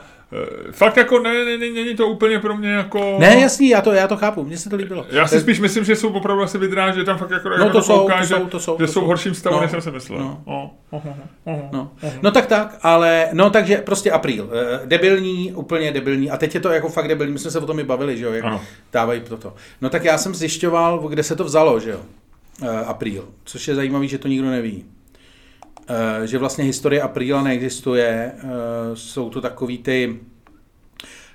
[SPEAKER 1] fakt jako ne, ne, ne, není to úplně pro mě jako...
[SPEAKER 2] Ne, jasný, já to, já to chápu, mně se to líbilo.
[SPEAKER 1] Já si spíš myslím, že jsou opravdu asi vydrá, že tam fakt jako...
[SPEAKER 2] No to,
[SPEAKER 1] jako
[SPEAKER 2] jsou, kouká, to jsou, to jsou,
[SPEAKER 1] že,
[SPEAKER 2] to
[SPEAKER 1] jsou v horším stavu,
[SPEAKER 2] no,
[SPEAKER 1] než jsem si myslel.
[SPEAKER 2] No. Oh, oh, oh, no. no tak tak, ale no takže prostě apríl. Eh, debilní, úplně debilní. A teď je to jako fakt debilní, my jsme se o tom i bavili, že jo, jak ano. dávají toto. No tak já jsem zjišťoval, kde se to vzalo, že jo, apríl. Což je zajímavý, že to nikdo neví. Uh, že vlastně historie apríla neexistuje. Uh, jsou to takový ty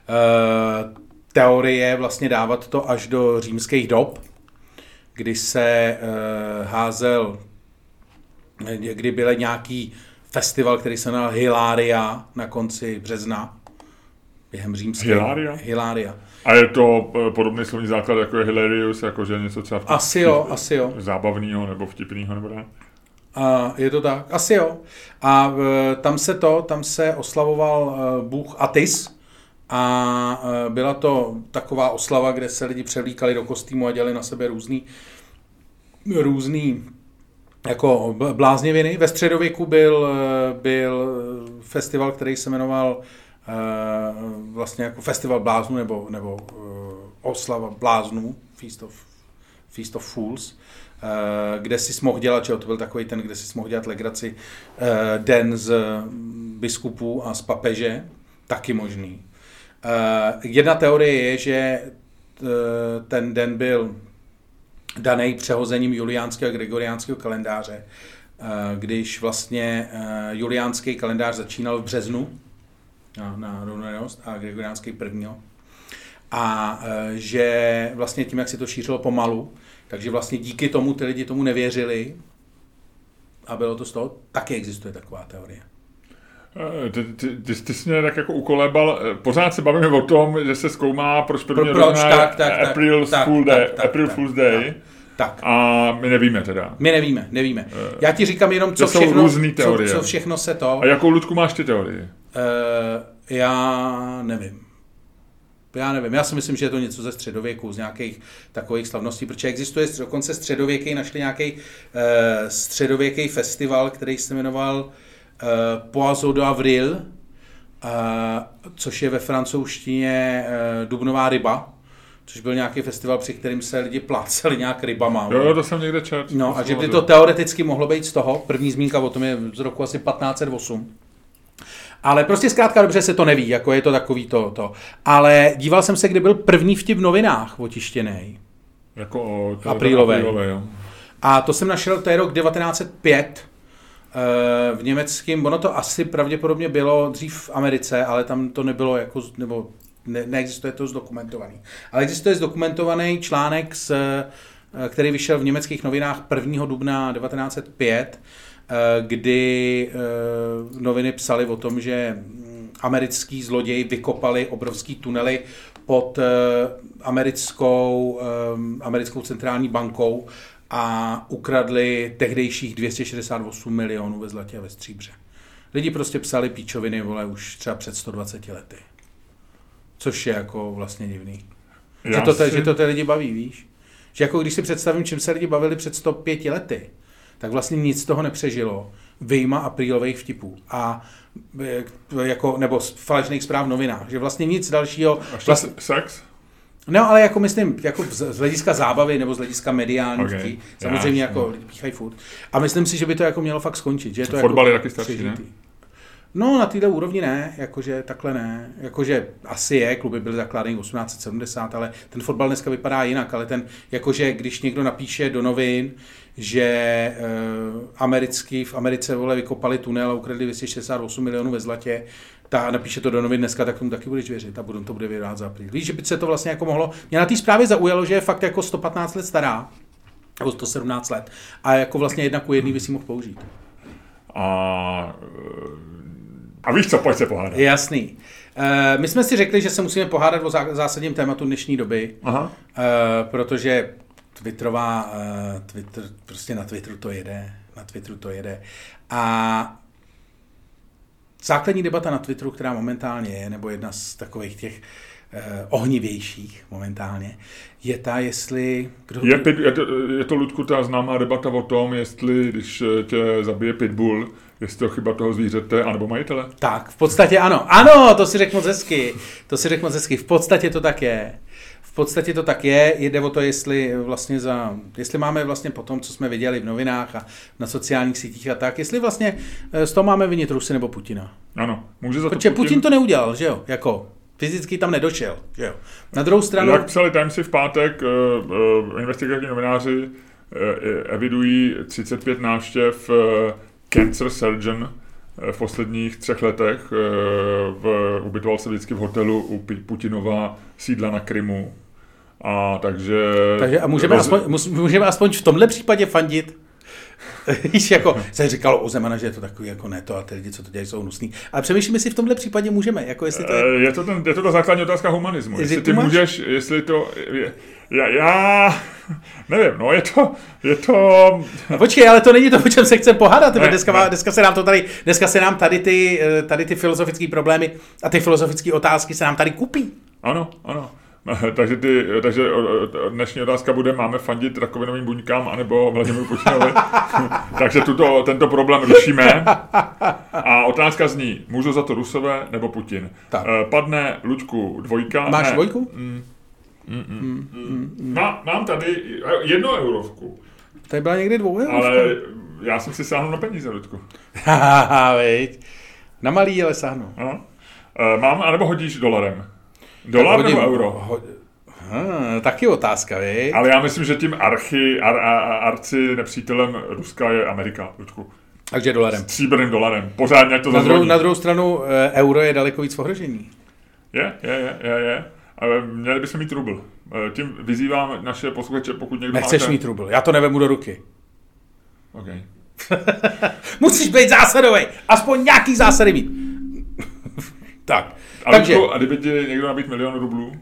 [SPEAKER 2] Eh, teorie vlastně dávat to až do římských dob, kdy se házel, kdy byl nějaký festival, který se jmenoval Hilaria na konci března, během římské.
[SPEAKER 1] Hilaria?
[SPEAKER 2] Hilaria.
[SPEAKER 1] A je to eh, podobný slovní základ, jako je hilarious, jako že něco třeba
[SPEAKER 2] vtip, asi jo, asi jo.
[SPEAKER 1] zábavného nebo vtipného, nebo ne?
[SPEAKER 2] A je to tak, asi jo. A uh, tam se to, tam se oslavoval uh, bůh Atis, a e, byla to taková oslava, kde se lidi převlíkali do kostýmu a dělali na sebe různý, různý jako blázněviny. Ve středověku byl, e, byl festival, který se jmenoval e, vlastně jako festival bláznů nebo, nebo oslava bláznů, Feast of, Feast of Fools, kde si mohl dělat, že to byl takový ten, kde si mohl dělat legraci den z biskupů a z papeže, taky možný. Uh, jedna teorie je, že ten den byl daný přehozením juliánského a gregoriánského kalendáře, když vlastně juliánský kalendář začínal v březnu na, rovnodennost a gregoriánský prvního. A že vlastně tím, jak se to šířilo pomalu, takže vlastně díky tomu ty lidi tomu nevěřili a bylo to z toho, taky existuje taková teorie.
[SPEAKER 1] Eh, ty, ty, ty, ty jsi mě tak jako ukolebal, eh, pořád se bavíme o tom, že se zkoumá, proč první
[SPEAKER 2] Pro, proč, tak, tak,
[SPEAKER 1] April
[SPEAKER 2] tak,
[SPEAKER 1] Fool
[SPEAKER 2] tak,
[SPEAKER 1] Day,
[SPEAKER 2] tak,
[SPEAKER 1] April
[SPEAKER 2] tak,
[SPEAKER 1] Fool's Day. Tak.
[SPEAKER 2] Tak.
[SPEAKER 1] A my nevíme teda.
[SPEAKER 2] My nevíme, nevíme. Eh, Já ti říkám jenom, co
[SPEAKER 1] všechno, různý teorie.
[SPEAKER 2] Co, co všechno se to...
[SPEAKER 1] A jakou, Ludku, máš ty teorii? Uh,
[SPEAKER 2] já nevím. Já nevím, já si myslím, že je to něco ze středověku, z nějakých takových slavností, protože existuje dokonce středověký, našli nějaký uh, středověký festival, který se jmenoval uh, Poazo d'Avril, což je ve francouzštině uh, Dubnová ryba, což byl nějaký festival, při kterým se lidi pláceli nějak rybama.
[SPEAKER 1] Jo, jo, to jsem někde čet.
[SPEAKER 2] No a že by to teoreticky mohlo být z toho, první zmínka o tom je z roku asi 1508. Ale prostě zkrátka dobře se to neví, jako je to takový to. to. Ale díval jsem se, kdy byl první vtip v novinách otištěný.
[SPEAKER 1] Jako o,
[SPEAKER 2] aprílové. jo. A to jsem našel, to je rok 1905, v německém, ono to asi pravděpodobně bylo dřív v Americe, ale tam to nebylo jako, nebo ne, neexistuje to zdokumentovaný. Ale existuje zdokumentovaný článek, z, eh, který vyšel v německých novinách 1. dubna 1905, eh, kdy eh, noviny psaly o tom, že mm, americký zloději vykopali obrovský tunely pod americkou, americkou centrální bankou a ukradli tehdejších 268 milionů ve zlatě a ve stříbře. Lidi prostě psali píčoviny, vole, už třeba před 120 lety. Což je jako vlastně divný. Že to, si... že to ty lidi baví, víš? Že jako když si představím, čím se lidi bavili před 105 lety, tak vlastně nic z toho nepřežilo. Vyjma aprílových vtipů. A e, jako, nebo falešných zpráv v novinách. Že vlastně nic dalšího...
[SPEAKER 1] A vlastně, sex?
[SPEAKER 2] No, ale jako myslím, jako z hlediska zábavy nebo z hlediska mediální, okay. samozřejmě Já, jako lidi píchají furt. A myslím si, že by to jako mělo fakt skončit. Že je to
[SPEAKER 1] Fotbal
[SPEAKER 2] jako
[SPEAKER 1] je taky starší, ne?
[SPEAKER 2] No, na této úrovni ne, jakože takhle ne. Jakože asi je, kluby byly zakládány 1870, ale ten fotbal dneska vypadá jinak, ale ten, jakože když někdo napíše do novin, že e, americký, v Americe vole vykopali tunel a ukradli 268 milionů ve zlatě, ta napíše to do novin dneska, tak tomu taky budeš věřit a budu to bude vydávat za apríl. Víš, že by se to vlastně jako mohlo, mě na té zprávě zaujalo, že je fakt jako 115 let stará, nebo 117 let a jako vlastně jedna ku jedný by si mohl použít.
[SPEAKER 1] A, a víš co, pojď se pohádat.
[SPEAKER 2] Jasný. Uh, my jsme si řekli, že se musíme pohádat o zásadním tématu dnešní doby, Aha. Uh, protože Twitterová, uh, Twitter, prostě na Twitteru to jede, na Twitteru to jede. A základní debata na Twitteru, která momentálně je, nebo jedna z takových těch eh, ohnivějších momentálně, je ta, jestli...
[SPEAKER 1] Kdo... Je, pit, je, to, je to, Ludku, ta známá debata o tom, jestli, když eh, tě zabije pitbull, jestli to chyba toho zvířete, anebo majitele?
[SPEAKER 2] Tak, v podstatě ano. Ano, to si řekl moc hezky. To si řekl moc hezky. V podstatě to tak je. V podstatě to tak je. Jde o to, jestli vlastně za, jestli máme vlastně po tom, co jsme viděli v novinách a na sociálních sítích a tak, jestli vlastně eh, z toho máme vinit Rusy nebo Putina.
[SPEAKER 1] Ano, může za to
[SPEAKER 2] Protože Putin... Putin to neudělal, že jo? Jako, fyzicky tam nedošel. Že jo? Na druhou stranu...
[SPEAKER 1] Jak psali Timesy v pátek, uh, uh, investigativní novináři uh, evidují 35 návštěv uh, cancer surgeon v posledních třech letech. V, ubytoval se vždycky v hotelu u Putinova sídla na Krymu. A takže...
[SPEAKER 2] takže a můžeme, roz... aspoň, můžeme aspoň v tomhle případě fandit [laughs] Víš, jako se říkalo o Zemana, že je to takový jako ne to a ty lidi, co to dělají, jsou hnusný. Ale přemýšlíme si v tomhle případě můžeme, jako jestli to je...
[SPEAKER 1] Eh, je to, ten, je to ta základní otázka humanismu. Jestli ty máš... můžeš, jestli to... Je, já, já, [laughs] nevím, no je to, je to...
[SPEAKER 2] No počkej, ale to není to, o čem se chceme pohádat. Ne, dneska, ne. dneska, se nám to tady, dneska se nám tady ty, eh, tady ty filozofické problémy a ty filozofické otázky se nám tady kupí.
[SPEAKER 1] Ano, ano. [laughs] takže, ty, takže dnešní otázka bude, máme fandit rakovinovým buňkám anebo Vladimíru Putinovi. [laughs] takže tuto, tento problém řešíme. A otázka zní, můžu za to Rusové nebo Putin? Tak. Eh, padne Luďku dvojka.
[SPEAKER 2] Máš ne. dvojku? Mm.
[SPEAKER 1] Mm, mm, mm, mm, mm. Má, mám tady jednu eurovku.
[SPEAKER 2] Tady byla někdy dvou eurovka.
[SPEAKER 1] Ale já jsem si sáhnul na peníze, Luďku. [laughs]
[SPEAKER 2] Haha, Na malý, ale sáhnu.
[SPEAKER 1] No. Mám, anebo hodíš dolarem? Dolar nebo euro? Ho,
[SPEAKER 2] Hmm, taky otázka, vy?
[SPEAKER 1] Ale já myslím, že tím archy, ar, ar, arci nepřítelem Ruska je Amerika, Ludku.
[SPEAKER 2] Takže dolarem.
[SPEAKER 1] Stříbrným dolarem. Pořádně to
[SPEAKER 2] na druhou, na druhou stranu eh, euro je daleko víc ohrožení.
[SPEAKER 1] Je, je, je, je, je. Ale měli bychom mít rubl. Eh, tím vyzývám naše posluchače, pokud někdo
[SPEAKER 2] Nechceš máte... mít rubl, já to nevemu do ruky.
[SPEAKER 1] OK. [laughs]
[SPEAKER 2] Musíš být zásadový. Aspoň nějaký zásady mít. tak.
[SPEAKER 1] A, Takže... a kdyby ti někdo nabít milion rublů?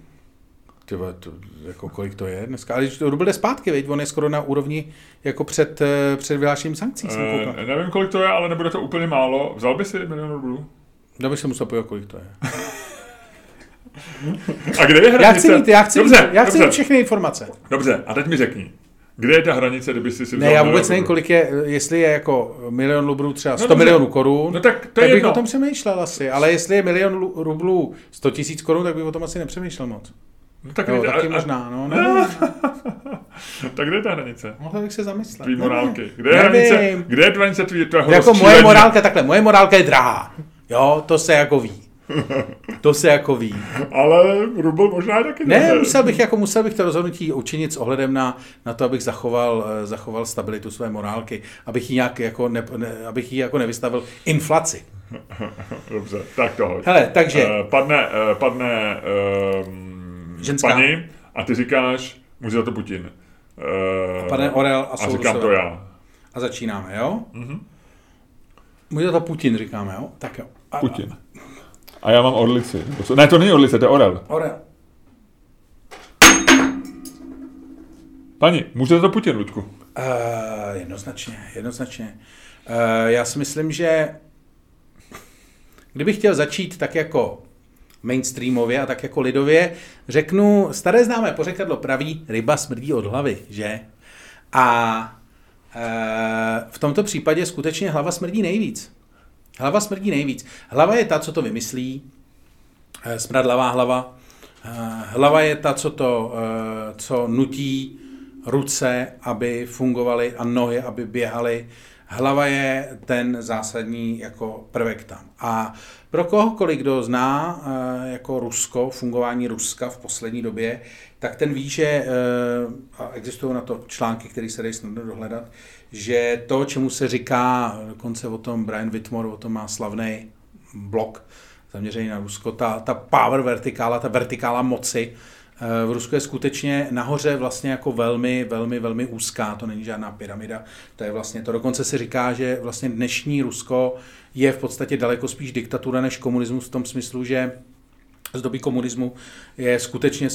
[SPEAKER 2] Tyba, to, jako kolik to je dneska? Ale to rubl jde zpátky, veď? on je skoro na úrovni jako před, eh, před vyhlášením sankcí.
[SPEAKER 1] E, nevím, kolik to je, ale nebude to úplně málo. Vzal by si milion rublů?
[SPEAKER 2] Já bych se musel pojít, kolik to je. [laughs]
[SPEAKER 1] a kde je hranice?
[SPEAKER 2] Já chci mít, já chci, dobře, mít, já chci dobře. mít všechny informace.
[SPEAKER 1] Dobře, a teď mi řekni, kde je ta hranice, kdyby si si
[SPEAKER 2] Ne, já vůbec nevím, kolik je, jestli je jako milion rublů třeba 100 no, milionů korun,
[SPEAKER 1] no, tak, to
[SPEAKER 2] tak bych
[SPEAKER 1] jedno.
[SPEAKER 2] o tom přemýšlel asi. Ale jestli je milion rublů 100 tisíc korun, tak bych o tom asi nepřemýšlel moc. No, tak no, taky a, možná, no. Ne, [laughs]
[SPEAKER 1] tak kde je ta hranice?
[SPEAKER 2] Mohl bych se zamyslet.
[SPEAKER 1] Tvý morálky. Kde je hranice, kde je hranice tvý, tvého
[SPEAKER 2] Jako moje morálka, takhle, moje morálka je drahá. Jo, to se jako ví. To se jako ví.
[SPEAKER 1] Ale rubl možná taky
[SPEAKER 2] ne. musel bych, jako musel bych to rozhodnutí učinit s ohledem na, na to, abych zachoval, eh, zachoval stabilitu své morálky, abych ji, nějak jako ne, ne, abych ji jako nevystavil inflaci.
[SPEAKER 1] Dobře, tak to hoď.
[SPEAKER 2] Hele, takže... Uh,
[SPEAKER 1] padne, uh, padne uh, Ženská. paní a ty říkáš, může za to Putin.
[SPEAKER 2] Uh, padne Orel a,
[SPEAKER 1] a říkám to já.
[SPEAKER 2] A začínáme, jo? Mm-hmm. Může to Putin, říkáme, jo? Tak jo.
[SPEAKER 1] A, Putin. A já mám orlici. Ne, to není orlice, to je orel.
[SPEAKER 2] Orel.
[SPEAKER 1] Pani, můžete to Putin, Ludku? Uh,
[SPEAKER 2] jednoznačně, jednoznačně. Uh, já si myslím, že kdybych chtěl začít tak jako mainstreamově a tak jako lidově, řeknu, staré známé pořekadlo praví, ryba smrdí od hlavy, že? A e, v tomto případě skutečně hlava smrdí nejvíc. Hlava smrdí nejvíc. Hlava je ta, co to vymyslí, eh, smradlavá hlava. Eh, hlava je ta, co to, eh, co nutí ruce, aby fungovaly a nohy, aby běhaly. Hlava je ten zásadní jako prvek tam. A pro kohokoliv, kdo zná jako Rusko, fungování Ruska v poslední době, tak ten ví, že a existují na to články, které se dají snadno dohledat, že to, čemu se říká, dokonce o tom Brian Whitmore, o tom má slavný blok zaměřený na Rusko, ta, ta power vertikála, ta vertikála moci, eh, v Rusku je skutečně nahoře vlastně jako velmi, velmi, velmi úzká, to není žádná pyramida, to je vlastně to. Dokonce se říká, že vlastně dnešní Rusko je v podstatě daleko spíš diktatura než komunismus v tom smyslu, že z doby komunismu je skutečně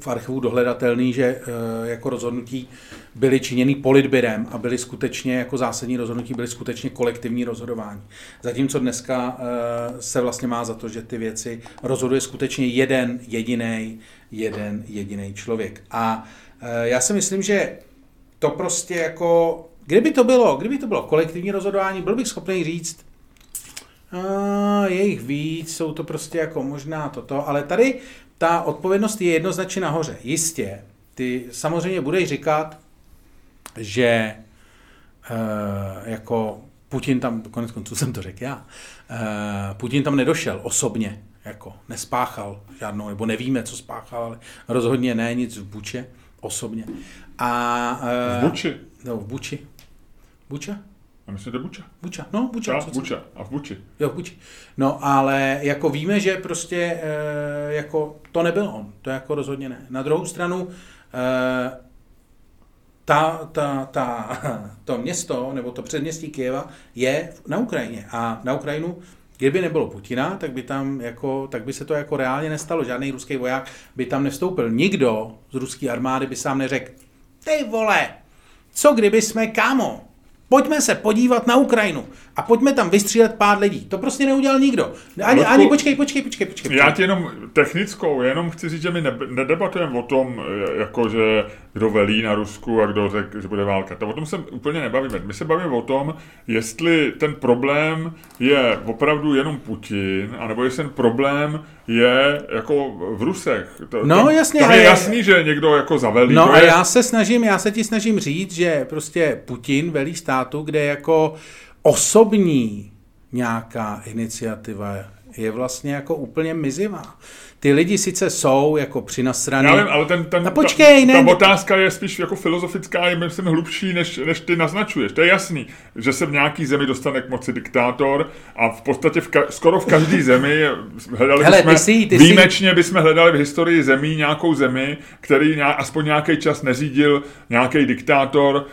[SPEAKER 2] v archivu dohledatelný, že e, jako rozhodnutí byly činěny politběrem a byly skutečně jako zásadní rozhodnutí, byly skutečně kolektivní rozhodování. Zatímco dneska e, se vlastně má za to, že ty věci rozhoduje skutečně jeden jediný jeden jediný člověk. A e, já si myslím, že to prostě jako, kdyby to bylo, kdyby to bylo kolektivní rozhodování, byl bych schopný říct, a je jich víc, jsou to prostě jako možná toto, ale tady ta odpovědnost je jednoznačně nahoře. Jistě, ty samozřejmě budeš říkat, že e, jako Putin tam, konec konců jsem to řekl já, e, Putin tam nedošel osobně, jako nespáchal žádnou, nebo nevíme, co spáchal, ale rozhodně ne nic v Buče osobně. A,
[SPEAKER 1] e, v Buči?
[SPEAKER 2] No, v Buči. Buča?
[SPEAKER 1] A myslím, že Buča.
[SPEAKER 2] Buča, no Buča.
[SPEAKER 1] Já, Buča a v Buči.
[SPEAKER 2] Jo, v Buči. No, ale jako víme, že prostě e, jako to nebyl on, to jako rozhodně ne. Na druhou stranu e, ta, ta, ta, [laughs] to město, nebo to předměstí Kyjeva je na Ukrajině a na Ukrajinu Kdyby nebylo Putina, tak by tam jako, tak by se to jako reálně nestalo. Žádný ruský voják by tam nevstoupil. Nikdo z ruské armády by sám neřekl, ty vole, co kdyby jsme kámo, Pojďme se podívat na Ukrajinu a pojďme tam vystřílet pár lidí. To prostě neudělal nikdo. Ani, Ludku, ani počkej, počkej, počkej, počkej.
[SPEAKER 1] Já ti jenom technickou, jenom chci říct, že my ne, nedebatujeme o tom, jako že kdo velí na Rusku a kdo řekl, že bude válka. To o tom se úplně nebavíme. My se bavíme o tom, jestli ten problém je opravdu jenom Putin, anebo jestli ten problém je jako v Rusech.
[SPEAKER 2] To, no tam, jasně.
[SPEAKER 1] Tam je jasný, že někdo jako zavelí.
[SPEAKER 2] No a
[SPEAKER 1] je...
[SPEAKER 2] já se snažím, já se ti snažím říct, že prostě Putin velí státu, kde jako osobní nějaká iniciativa je vlastně jako úplně mizivá. Ty lidi sice jsou jako přinasraný.
[SPEAKER 1] Já vím, ale ten, ten,
[SPEAKER 2] no, počkej,
[SPEAKER 1] ta, ne, ta otázka je spíš jako filozofická, je myslím hlubší, než, než ty naznačuješ. To je jasný, že se v nějaký zemi dostane k moci diktátor a v podstatě v ka, skoro v každé [laughs] zemi hledali
[SPEAKER 2] Hele,
[SPEAKER 1] bychom,
[SPEAKER 2] ty jsi, ty
[SPEAKER 1] výjimečně jsi... bychom hledali v historii zemí nějakou zemi, který nějak, aspoň nějaký čas neřídil nějaký diktátor,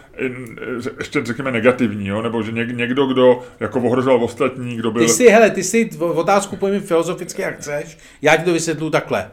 [SPEAKER 1] ještě řekněme negativní, jo? nebo že někdo, kdo jako ohrožoval ostatní, kdo byl...
[SPEAKER 2] Ty si, hele, ty si otázku pojmi filozoficky, jak chceš, já ti to vysvětlu takhle.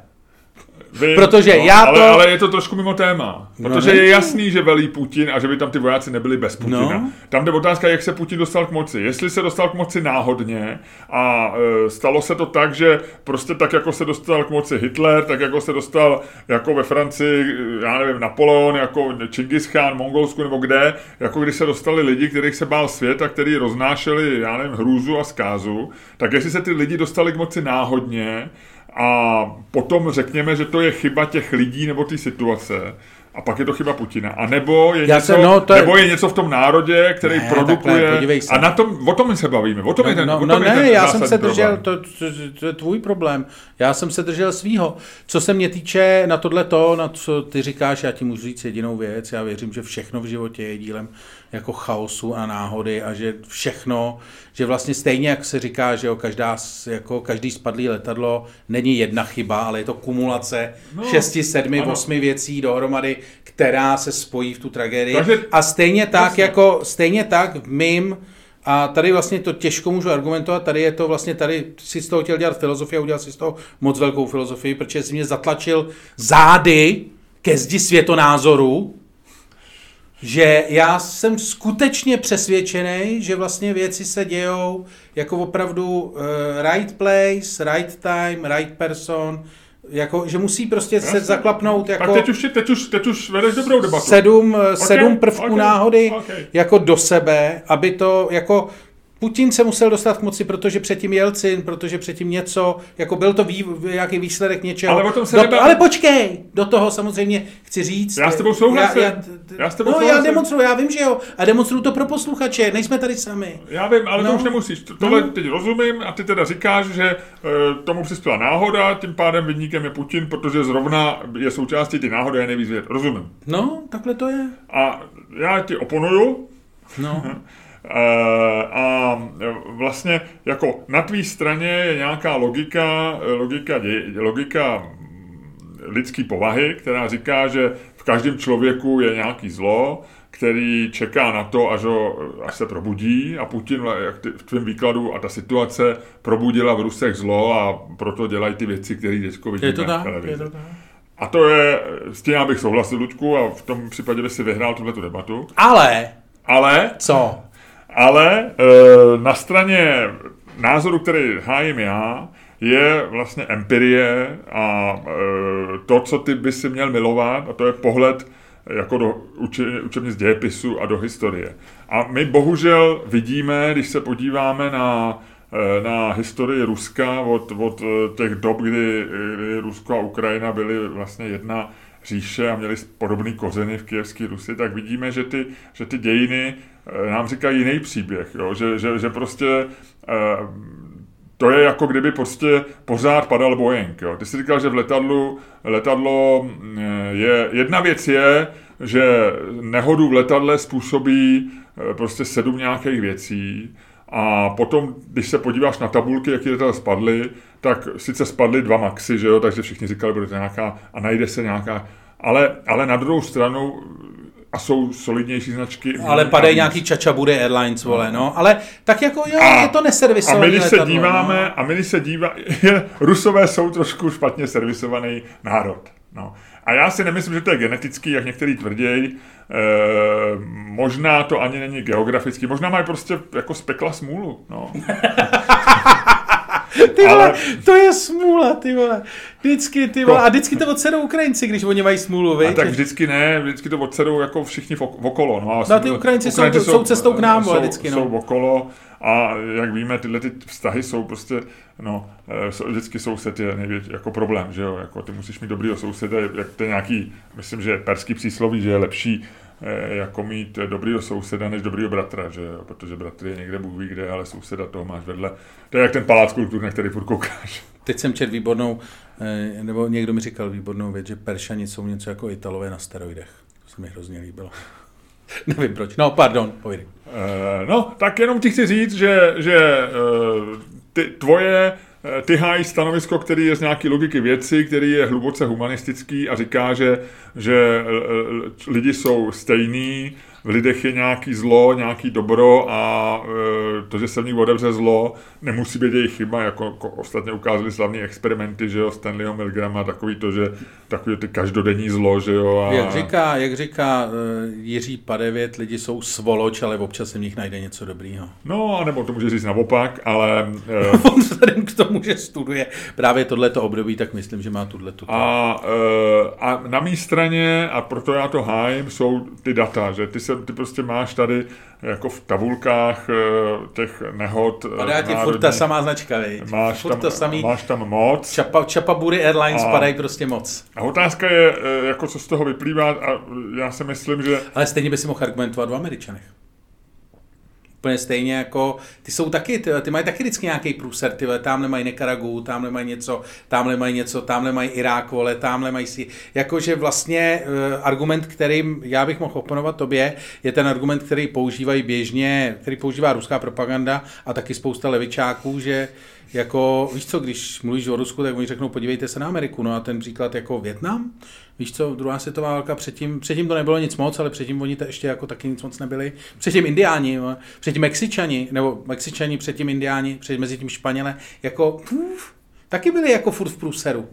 [SPEAKER 1] Vy,
[SPEAKER 2] protože
[SPEAKER 1] no,
[SPEAKER 2] já to...
[SPEAKER 1] Ale, ale je to trošku mimo téma. No, protože no, je jasný, že velí Putin a že by tam ty vojáci nebyli bez Putina. No. Tam jde otázka, jak se Putin dostal k moci. Jestli se dostal k moci náhodně a e, stalo se to tak, že prostě tak, jako se dostal k moci Hitler, tak jako se dostal jako ve Francii, já nevím, Napoleon, jako Čingis Khan, Mongolsku nebo kde, jako když se dostali lidi, kterých se bál svět a kteří roznášeli, já nevím, hrůzu a zkázu, tak jestli se ty lidi dostali k moci náhodně, a potom řekněme, že to je chyba těch lidí nebo té situace, a pak je to chyba Putina. A nebo je, něco, jsem, no, to je... nebo je něco v tom národě, který ne, produkuje. Takhle, a na tom, o tom se bavíme. O tom
[SPEAKER 2] no,
[SPEAKER 1] je ten,
[SPEAKER 2] no,
[SPEAKER 1] o tom
[SPEAKER 2] no
[SPEAKER 1] je
[SPEAKER 2] ne,
[SPEAKER 1] ten
[SPEAKER 2] já jsem se držel, to, to, to, je tvůj problém. Já jsem se držel svýho. Co se mě týče na tohle to, na co ty říkáš, já ti můžu říct jedinou věc. Já věřím, že všechno v životě je dílem jako chaosu a náhody a že všechno, že vlastně stejně, jak se říká, že jo, každá, jako každý spadlý letadlo není jedna chyba, ale je to kumulace no, šesti, sedmi, ano. osmi věcí dohromady, která se spojí v tu tragédii. Takže, a stejně tak, vlastně. jako, stejně tak v mým, a tady vlastně to těžko můžu argumentovat, tady je to vlastně, tady si z toho chtěl dělat filozofii a udělal si z toho moc velkou filozofii, protože si mě zatlačil zády ke zdi světonázoru, že já jsem skutečně přesvědčený, že vlastně věci se dějou jako opravdu uh, right place, right time, right person, jako, že musí prostě Jasně. se zaklapnout jako...
[SPEAKER 1] Tak teď už, teď už, teď už vedeš dobrou debatu.
[SPEAKER 2] Sedm, eh, okay, sedm prvků okay, náhody okay. jako do sebe, aby to jako Putin se musel dostat k moci, protože předtím Jelcin, protože předtím něco, jako byl to vý, nějaký výsledek něčeho.
[SPEAKER 1] Ale o tom se
[SPEAKER 2] do, to, Ale počkej, do toho samozřejmě chci říct.
[SPEAKER 1] Já s tebou souhlasím. Já, já,
[SPEAKER 2] já, s tebou no, souhlasím. já demonstruju, já vím, že jo. A demonstruju to pro posluchače, nejsme tady sami.
[SPEAKER 1] Já vím, ale no. to už nemusíš. Tohle no. teď rozumím a ty teda říkáš, že uh, tomu přispěla náhoda, tím pádem vyníkem je Putin, protože zrovna je součástí ty náhody a nejvíc věd. Rozumím.
[SPEAKER 2] No, takhle to je.
[SPEAKER 1] A já ti oponuju.
[SPEAKER 2] No. [laughs]
[SPEAKER 1] Eh, a vlastně jako na tvý straně je nějaká logika, logika, logika lidské povahy, která říká, že v každém člověku je nějaký zlo, který čeká na to, až, ho, až se probudí a Putin jak ty, v tvém výkladu a ta situace probudila v Rusech zlo a proto dělají ty věci, které teď vidíme
[SPEAKER 2] je to tak. Je to tak.
[SPEAKER 1] A to je, s tím já bych souhlasil, Lučku, a v tom případě by si vyhrál tuhle debatu.
[SPEAKER 2] Ale,
[SPEAKER 1] Ale,
[SPEAKER 2] co?
[SPEAKER 1] Ale e, na straně názoru, který hájím já, je vlastně empirie a e, to, co ty by si měl milovat, a to je pohled jako do uče, učebnic dějepisu a do historie. A my bohužel vidíme, když se podíváme na, na historii Ruska od, od těch dob, kdy, Rusko a Ukrajina byly vlastně jedna říše a měli podobný kořeny v kijevské Rusy, tak vidíme, že ty, že ty dějiny nám říkají jiný příběh, jo? Že, že, že prostě to je jako kdyby prostě pořád padal Boeing. Jo. Ty jsi říkal, že v letadlu, letadlo je, jedna věc je, že nehodu v letadle způsobí eh, prostě sedm nějakých věcí a potom, když se podíváš na tabulky, jaký letadla spadly, tak sice spadly dva maxi, že jo, takže všichni říkali, bude to nějaká, a najde se nějaká, ale, ale na druhou stranu a jsou solidnější značky.
[SPEAKER 2] Ale padají nějaký Chachabude Airlines, vole, no. Ale tak jako jo, a, je to neservisované.
[SPEAKER 1] A my, když se díváme, no. a my, když se díváme, [laughs] Rusové jsou trošku špatně servisovaný národ. No. A já si nemyslím, že to je genetický, jak některý tvrději. E, možná to ani není geografický, možná mají prostě jako spekla smůlu. No. [laughs]
[SPEAKER 2] Ty vole, ale... to je smůla, ty vole. Vždycky, ty vole. A vždycky to odsedou Ukrajinci, když oni mají smůlu, víš?
[SPEAKER 1] A tak vždycky ne, vždycky to odsedou jako všichni v okolo. No,
[SPEAKER 2] no ty Ukrajinci, Ukrajinci jsou, jsou, cestou k nám, jsou, vždycky, no.
[SPEAKER 1] Jsou okolo a jak víme, tyhle ty vztahy jsou prostě, no, eh, vždycky soused je největší jako problém, že jo, jako ty musíš mít dobrýho souseda, jak to je nějaký, myslím, že perský přísloví, že je lepší jako mít dobrýho souseda než dobrýho bratra, že jo? protože bratr je někde Bůh ví kde, ale souseda toho máš vedle. To je jak ten palác kultur, na který furt koukáš.
[SPEAKER 2] Teď jsem čet výbornou, eh, nebo někdo mi říkal výbornou věc, že Peršani jsou něco jako Italové na steroidech. To se mi hrozně líbilo. [laughs] Nevím proč. No, pardon, povídej.
[SPEAKER 1] Uh, no, tak jenom ti chci říct, že, že ty tvoje Eh, ty hájí stanovisko, který je z nějaké logiky věci, který je hluboce humanistický a říká, že, že eh, eh, lidi jsou stejní, v lidech je nějaký zlo, nějaký dobro a to, že se v nich odevře zlo, nemusí být jejich chyba, jako, jako ostatně ukázali slavné experimenty, že jo, Stanleyho Milgrama, takový to, že takový ty každodenní zlo, že jo.
[SPEAKER 2] A... Jak říká, jak říká uh, Jiří Padevět, lidi jsou svoloč, ale občas se v nich najde něco dobrýho.
[SPEAKER 1] No, nebo to může říct naopak, ale...
[SPEAKER 2] Uh... [laughs] On vzhledem k tomu, že studuje právě tohleto období, tak myslím, že má tuhle tu.
[SPEAKER 1] A, uh, a na mé straně, a proto já to hájím, jsou ty data, že ty se ty prostě máš tady jako v tabulkách eh, těch nehod.
[SPEAKER 2] Padá eh, ti furt ta samá značka,
[SPEAKER 1] viď? Máš, furt tam, to samý, máš tam moc.
[SPEAKER 2] Čapa, Čapaburi Airlines a, padají prostě moc.
[SPEAKER 1] A otázka je, eh, jako co z toho vyplývá a já si myslím, že...
[SPEAKER 2] Ale stejně by si mohl argumentovat v Američanech úplně stejně jako, ty jsou taky, ty, ty mají taky vždycky nějaký průser, ty tamhle mají Nekaragu, tamhle mají něco, tamhle mají něco, tamhle mají Irák, vole, tamhle mají si, jakože vlastně uh, argument, kterým já bych mohl oponovat tobě, je ten argument, který používají běžně, který používá ruská propaganda a taky spousta levičáků, že jako, víš co, když mluvíš o Rusku, tak oni řeknou, podívejte se na Ameriku, no a ten příklad jako Větnam, víš co, druhá světová válka, předtím, předtím to nebylo nic moc, ale předtím oni to ještě jako taky nic moc nebyli, předtím Indiáni, předtím Mexičani, nebo Mexičani, předtím Indiáni, předtím mezi tím Španěle, jako, uf, taky byli jako furt v průseru.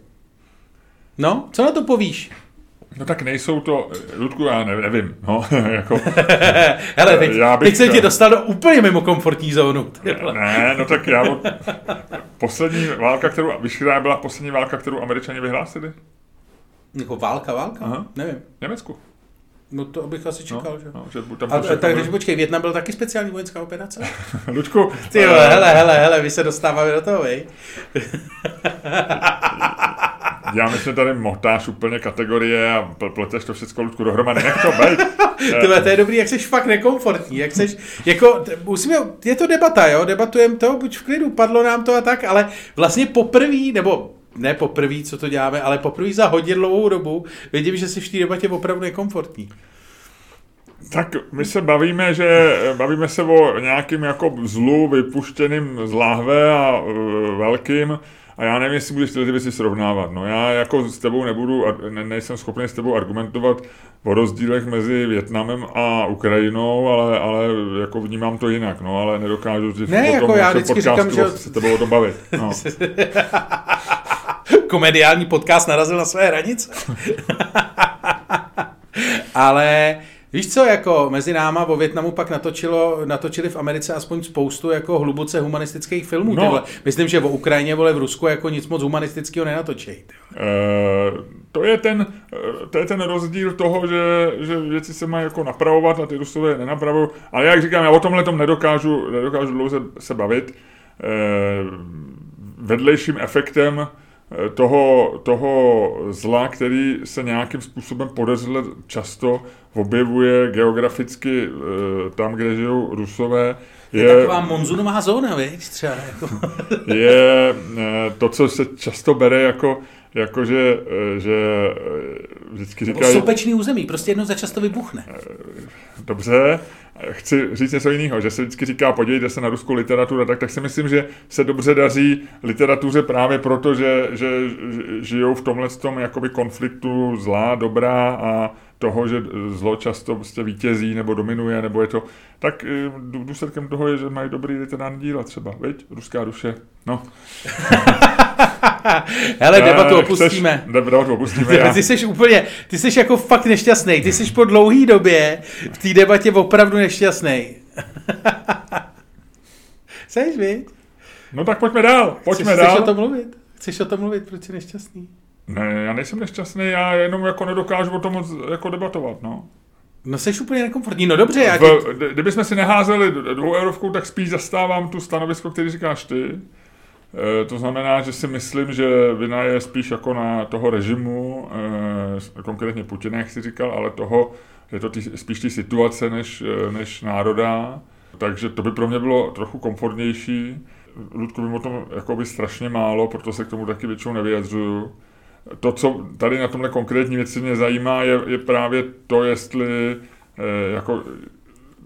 [SPEAKER 2] No, co na to povíš?
[SPEAKER 1] No tak nejsou to, Ludku, já nevím, no, [laughs] jako... [laughs]
[SPEAKER 2] Hele, teď, já bych, teď jsem tě dostal do úplně mimo komfortní zónu.
[SPEAKER 1] Ne, no tak já. Poslední válka, kterou, víš, která byla poslední válka, kterou američani vyhlásili?
[SPEAKER 2] Jako válka, válka? Aha. Nevím.
[SPEAKER 1] Německu.
[SPEAKER 2] No to bych asi čekal,
[SPEAKER 1] no,
[SPEAKER 2] že?
[SPEAKER 1] No, že tam
[SPEAKER 2] a, tak, takže počkej, Větnam byl taky speciální vojenská operace? [laughs]
[SPEAKER 1] Lučku.
[SPEAKER 2] Ty jo, hele, hele, hele, my se dostáváme do toho, vej.
[SPEAKER 1] Já myslím, tady motáš úplně kategorie a pleteš to všechno Ludku dohromady. Nech to být. [laughs]
[SPEAKER 2] Tyhle, to je dobrý, jak jsi fakt nekomfortní. Jak seš, jako, musíme, je to debata, jo, debatujeme to, buď v klidu, padlo nám to a tak, ale vlastně poprvé, nebo ne poprvé, co to děláme, ale poprvé za hodně dlouhou dobu vidím, že jsi v té debatě opravdu nekomfortní.
[SPEAKER 1] Tak my se bavíme, že bavíme se o nějakým jako zlu vypuštěným z láhve a uh, velkým a já nevím, jestli budeš tyhle věci srovnávat. No já jako s tebou nebudu, ne, nejsem schopný s tebou argumentovat o rozdílech mezi Větnamem a Ukrajinou, ale, ale jako vnímám to jinak, no, ale nedokážu
[SPEAKER 2] si ne, jako já vždycky říkám, že...
[SPEAKER 1] se tebou o tom bavit. No. [laughs]
[SPEAKER 2] Komediální podcast narazil na své hranice. [laughs] ale Víš co, jako mezi náma o Větnamu pak natočilo, natočili v Americe aspoň spoustu jako hluboce humanistických filmů. No. Tyhle. Myslím, že o Ukrajině, vole, v Rusku jako nic moc humanistického nenatočí.
[SPEAKER 1] Uh, to, je ten, eh, to je ten rozdíl toho, že, že věci se mají jako napravovat a ty Rusové nenapravují. Ale jak říkám, já o tomhle tom nedokážu, nedokážu dlouze se bavit. Uh, vedlejším efektem toho, toho zla, který se nějakým způsobem podezřele často objevuje geograficky eh, tam, kde žijou Rusové.
[SPEAKER 2] Je, je taková monzunová zóna, víš, třeba. Jako. [laughs]
[SPEAKER 1] je eh, to, co se často bere jako jako že, eh, že vždycky říkají...
[SPEAKER 2] Sopečný území, prostě jedno za často vybuchne.
[SPEAKER 1] Dobře, chci říct něco jiného, že se vždycky říká, podívejte se na ruskou literaturu, tak, tak si myslím, že se dobře daří literatuře právě proto, že, že žijou v tomhle tom jakoby konfliktu zlá, dobrá a toho, že zlo často prostě vítězí nebo dominuje, nebo je to, tak eh, důsledkem toho je, že mají dobrý literární díla třeba, viď? Ruská duše, no. [laughs] [laughs]
[SPEAKER 2] Hele, debatu opustíme.
[SPEAKER 1] Chceš, debatu opustíme, já.
[SPEAKER 2] Ty jsi úplně, ty jsi jako fakt nešťastný. Ty jsi po dlouhý době v té debatě opravdu nešťastný. Jseš, [laughs] viď?
[SPEAKER 1] No tak pojďme dál, pojďme
[SPEAKER 2] chceš,
[SPEAKER 1] dál.
[SPEAKER 2] Chceš o tom mluvit? Chceš o tom mluvit, proč jsi nešťastný?
[SPEAKER 1] Ne, já nejsem nešťastný, já jenom jako nedokážu o tom moc jako debatovat, no.
[SPEAKER 2] No jsi úplně nekomfortní, no dobře. Já
[SPEAKER 1] v, kdybychom si neházeli dvou eurovkou, tak spíš zastávám tu stanovisko, který říkáš ty. E, to znamená, že si myslím, že vina je spíš jako na toho režimu, e, konkrétně Putina, jak jsi říkal, ale toho, je to tý, spíš ty situace než, e, než národa. Takže to by pro mě bylo trochu komfortnější. Ludku, vím o tom jakoby strašně málo, proto se k tomu taky většinou nevyjadřuju to, co tady na tomhle konkrétní věci mě zajímá, je, je právě to, jestli eh, jako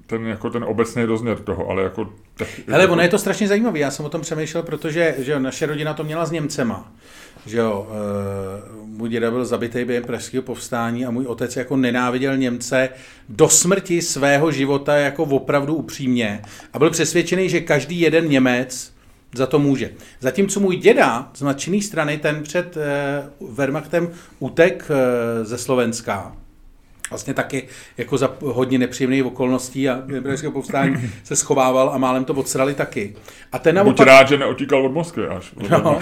[SPEAKER 1] ten, jako ten obecný rozměr toho, ale jako...
[SPEAKER 2] Tak, Hele, jako... ono je to strašně zajímavé, já jsem o tom přemýšlel, protože že jo, naše rodina to měla s Němcema. Že jo, e, můj děda byl zabitý během pražského povstání a můj otec jako nenáviděl Němce do smrti svého života jako opravdu upřímně a byl přesvědčený, že každý jeden Němec za to může. Zatímco můj děda z matčinné strany, ten před eh, Wehrmachtem utek eh, ze Slovenska. Vlastně taky jako za hodně nepříjemných okolností a hebrejského povstání se schovával a málem to odsrali taky. A ten
[SPEAKER 1] naopak... Buď rád, že neotíkal od Moskvy až. Od no,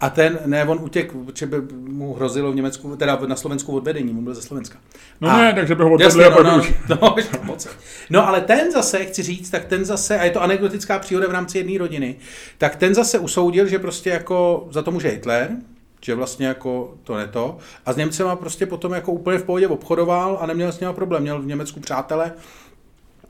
[SPEAKER 2] a ten, ne, on utěk, protože by mu hrozilo v Německu, teda na Slovensku odvedení, on byl ze Slovenska.
[SPEAKER 1] No a, ne, takže by ho odvedli
[SPEAKER 2] jasně, no, no, [laughs] no, moc. no, ale ten zase, chci říct, tak ten zase, a je to anekdotická příhoda v rámci jedné rodiny, tak ten zase usoudil, že prostě jako za to může Hitler, že vlastně jako to ne to. A s Němcema prostě potom jako úplně v pohodě obchodoval a neměl s ním problém. Měl v Německu přátele,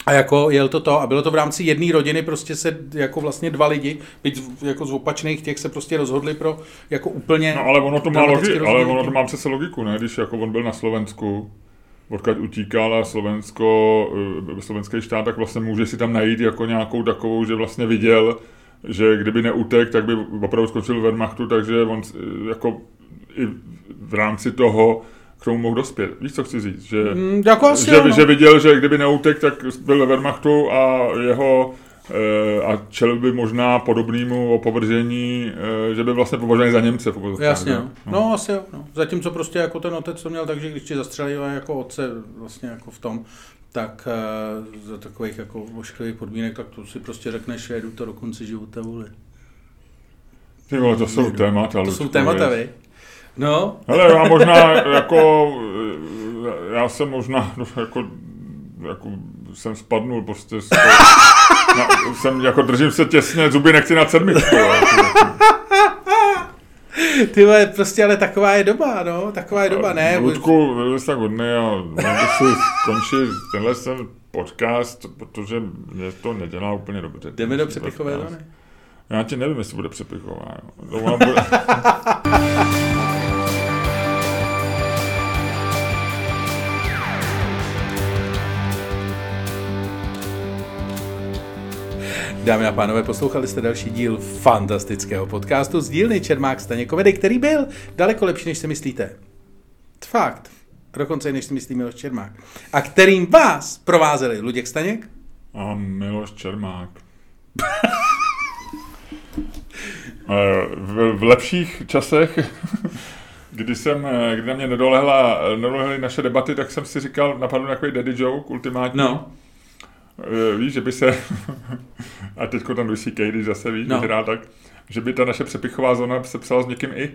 [SPEAKER 2] a jako jel to to a bylo to v rámci jedné rodiny, prostě se jako vlastně dva lidi, byť jako z opačných těch se prostě rozhodli pro jako úplně...
[SPEAKER 1] No ale ono to má logiku, ale ono to má přece logiku, ne? Když jako on byl na Slovensku, odkud utíkal a Slovensko, eh, slovenský štát, tak vlastně může si tam najít jako nějakou takovou, že vlastně viděl, že kdyby neutek, tak by opravdu skočil v Wehrmachtu, takže on eh, jako i v rámci toho k tomu mohl dospět. Víš, co chci říct? Že,
[SPEAKER 2] mm, jako asi
[SPEAKER 1] že, že viděl, že kdyby neutek, tak byl ve Wehrmachtu a jeho e, a čel by možná podobnému opovržení, e, že by vlastně považovali za Němce.
[SPEAKER 2] Jasně, no. no. asi jo. No. Zatímco prostě jako ten otec to měl tak, že když ti zastřelili jako otce vlastně jako v tom, tak e, za takových jako ošklivých podmínek, tak to si prostě řekneš, jedu to do konce života, vole.
[SPEAKER 1] Ty vole, to jsou témata.
[SPEAKER 2] To jsou témata, vy. No.
[SPEAKER 1] Hele, já možná jako, já jsem možná jako, jako jsem spadnul prostě z [laughs] na, jsem jako držím se těsně, zuby nechci na sedmičku.
[SPEAKER 2] Ty vole, prostě ale taková je doba, no, taková je doba, ne?
[SPEAKER 1] Ludku, byl jsi tak hodný a si skončit tenhle ten podcast, protože mě to nedělá úplně dobře.
[SPEAKER 2] Jdeme do přepichové zóny.
[SPEAKER 1] Já ti nevím, jestli bude přepichová. Jo. [laughs] Bude...
[SPEAKER 2] Dámy a pánové, poslouchali jste další díl fantastického podcastu z dílny Čermák Staně Komedy, který byl daleko lepší, než si myslíte. Fakt. Dokonce než si myslí Miloš Čermák. A kterým vás provázeli Luděk Staněk?
[SPEAKER 1] A Miloš Čermák. [laughs] Eh, v, v lepších časech, kdy jsem, eh, kdy na mě nedolehla, nedolehly naše debaty, tak jsem si říkal, napadl takový daddy joke ultimátní.
[SPEAKER 2] No.
[SPEAKER 1] Eh, Víš, že by se, [laughs] a teď tam Lucy Kay, když zase víš,
[SPEAKER 2] No.
[SPEAKER 1] no. tak, že by ta naše přepichová zóna se psala s někým i.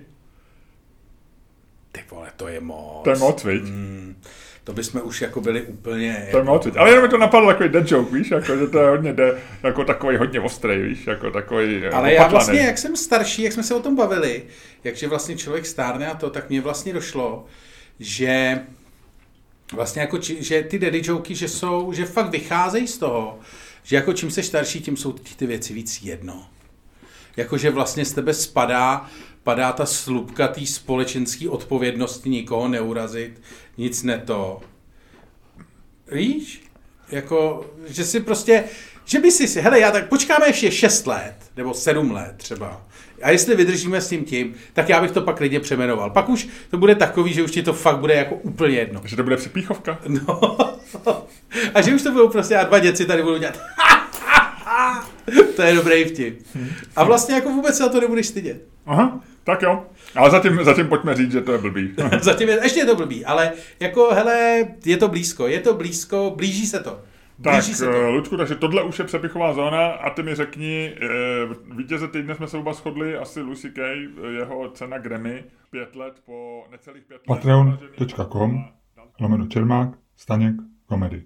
[SPEAKER 2] Ty vole, to je moc.
[SPEAKER 1] To je moc, viď?
[SPEAKER 2] Mm, to bychom už jako byli úplně...
[SPEAKER 1] To je moc, viď? Ale jenom mi to napadlo takový dead joke, víš, jako, že to je hodně, de, jako takový hodně ostrý, víš, jako takový
[SPEAKER 2] Ale já vlastně, jak jsem starší, jak jsme se o tom bavili, jakže vlastně člověk stárne a to, tak mně vlastně došlo, že vlastně jako, či, že ty daddy joky, že jsou, že fakt vycházejí z toho, že jako čím se starší, tím jsou ty, ty věci víc jedno. Jakože vlastně z tebe spadá, padá ta slupka té společenské odpovědnosti nikoho neurazit, nic ne to. Víš? Jako, že si prostě, že by si si, hele, já tak počkáme ještě 6 let, nebo 7 let třeba. A jestli vydržíme s tím tím, tak já bych to pak klidně přemenoval. Pak už to bude takový, že už ti to fakt bude jako úplně jedno.
[SPEAKER 1] Že to bude přepíchovka?
[SPEAKER 2] No. [laughs] A že už to budou prostě, a dva děci tady budou dělat. [laughs] to je dobrý vtip. A vlastně jako vůbec se na to nebudeš stydět.
[SPEAKER 1] Aha, tak jo. Ale zatím, zatím pojďme říct, že to je blbý. [laughs]
[SPEAKER 2] Zatím je, ještě je to blbý, ale jako hele, je to blízko, je to blízko, blíží se to.
[SPEAKER 1] Tak, eh, Luďku, takže tohle už je přepichová zóna a ty mi řekni, eh, vítěze týdne jsme se oba shodli, asi Lucy Kay, eh, jeho cena Grammy, pět let po necelých pět let.
[SPEAKER 3] Patreon.com lomeno Čermák, Staněk, komedy.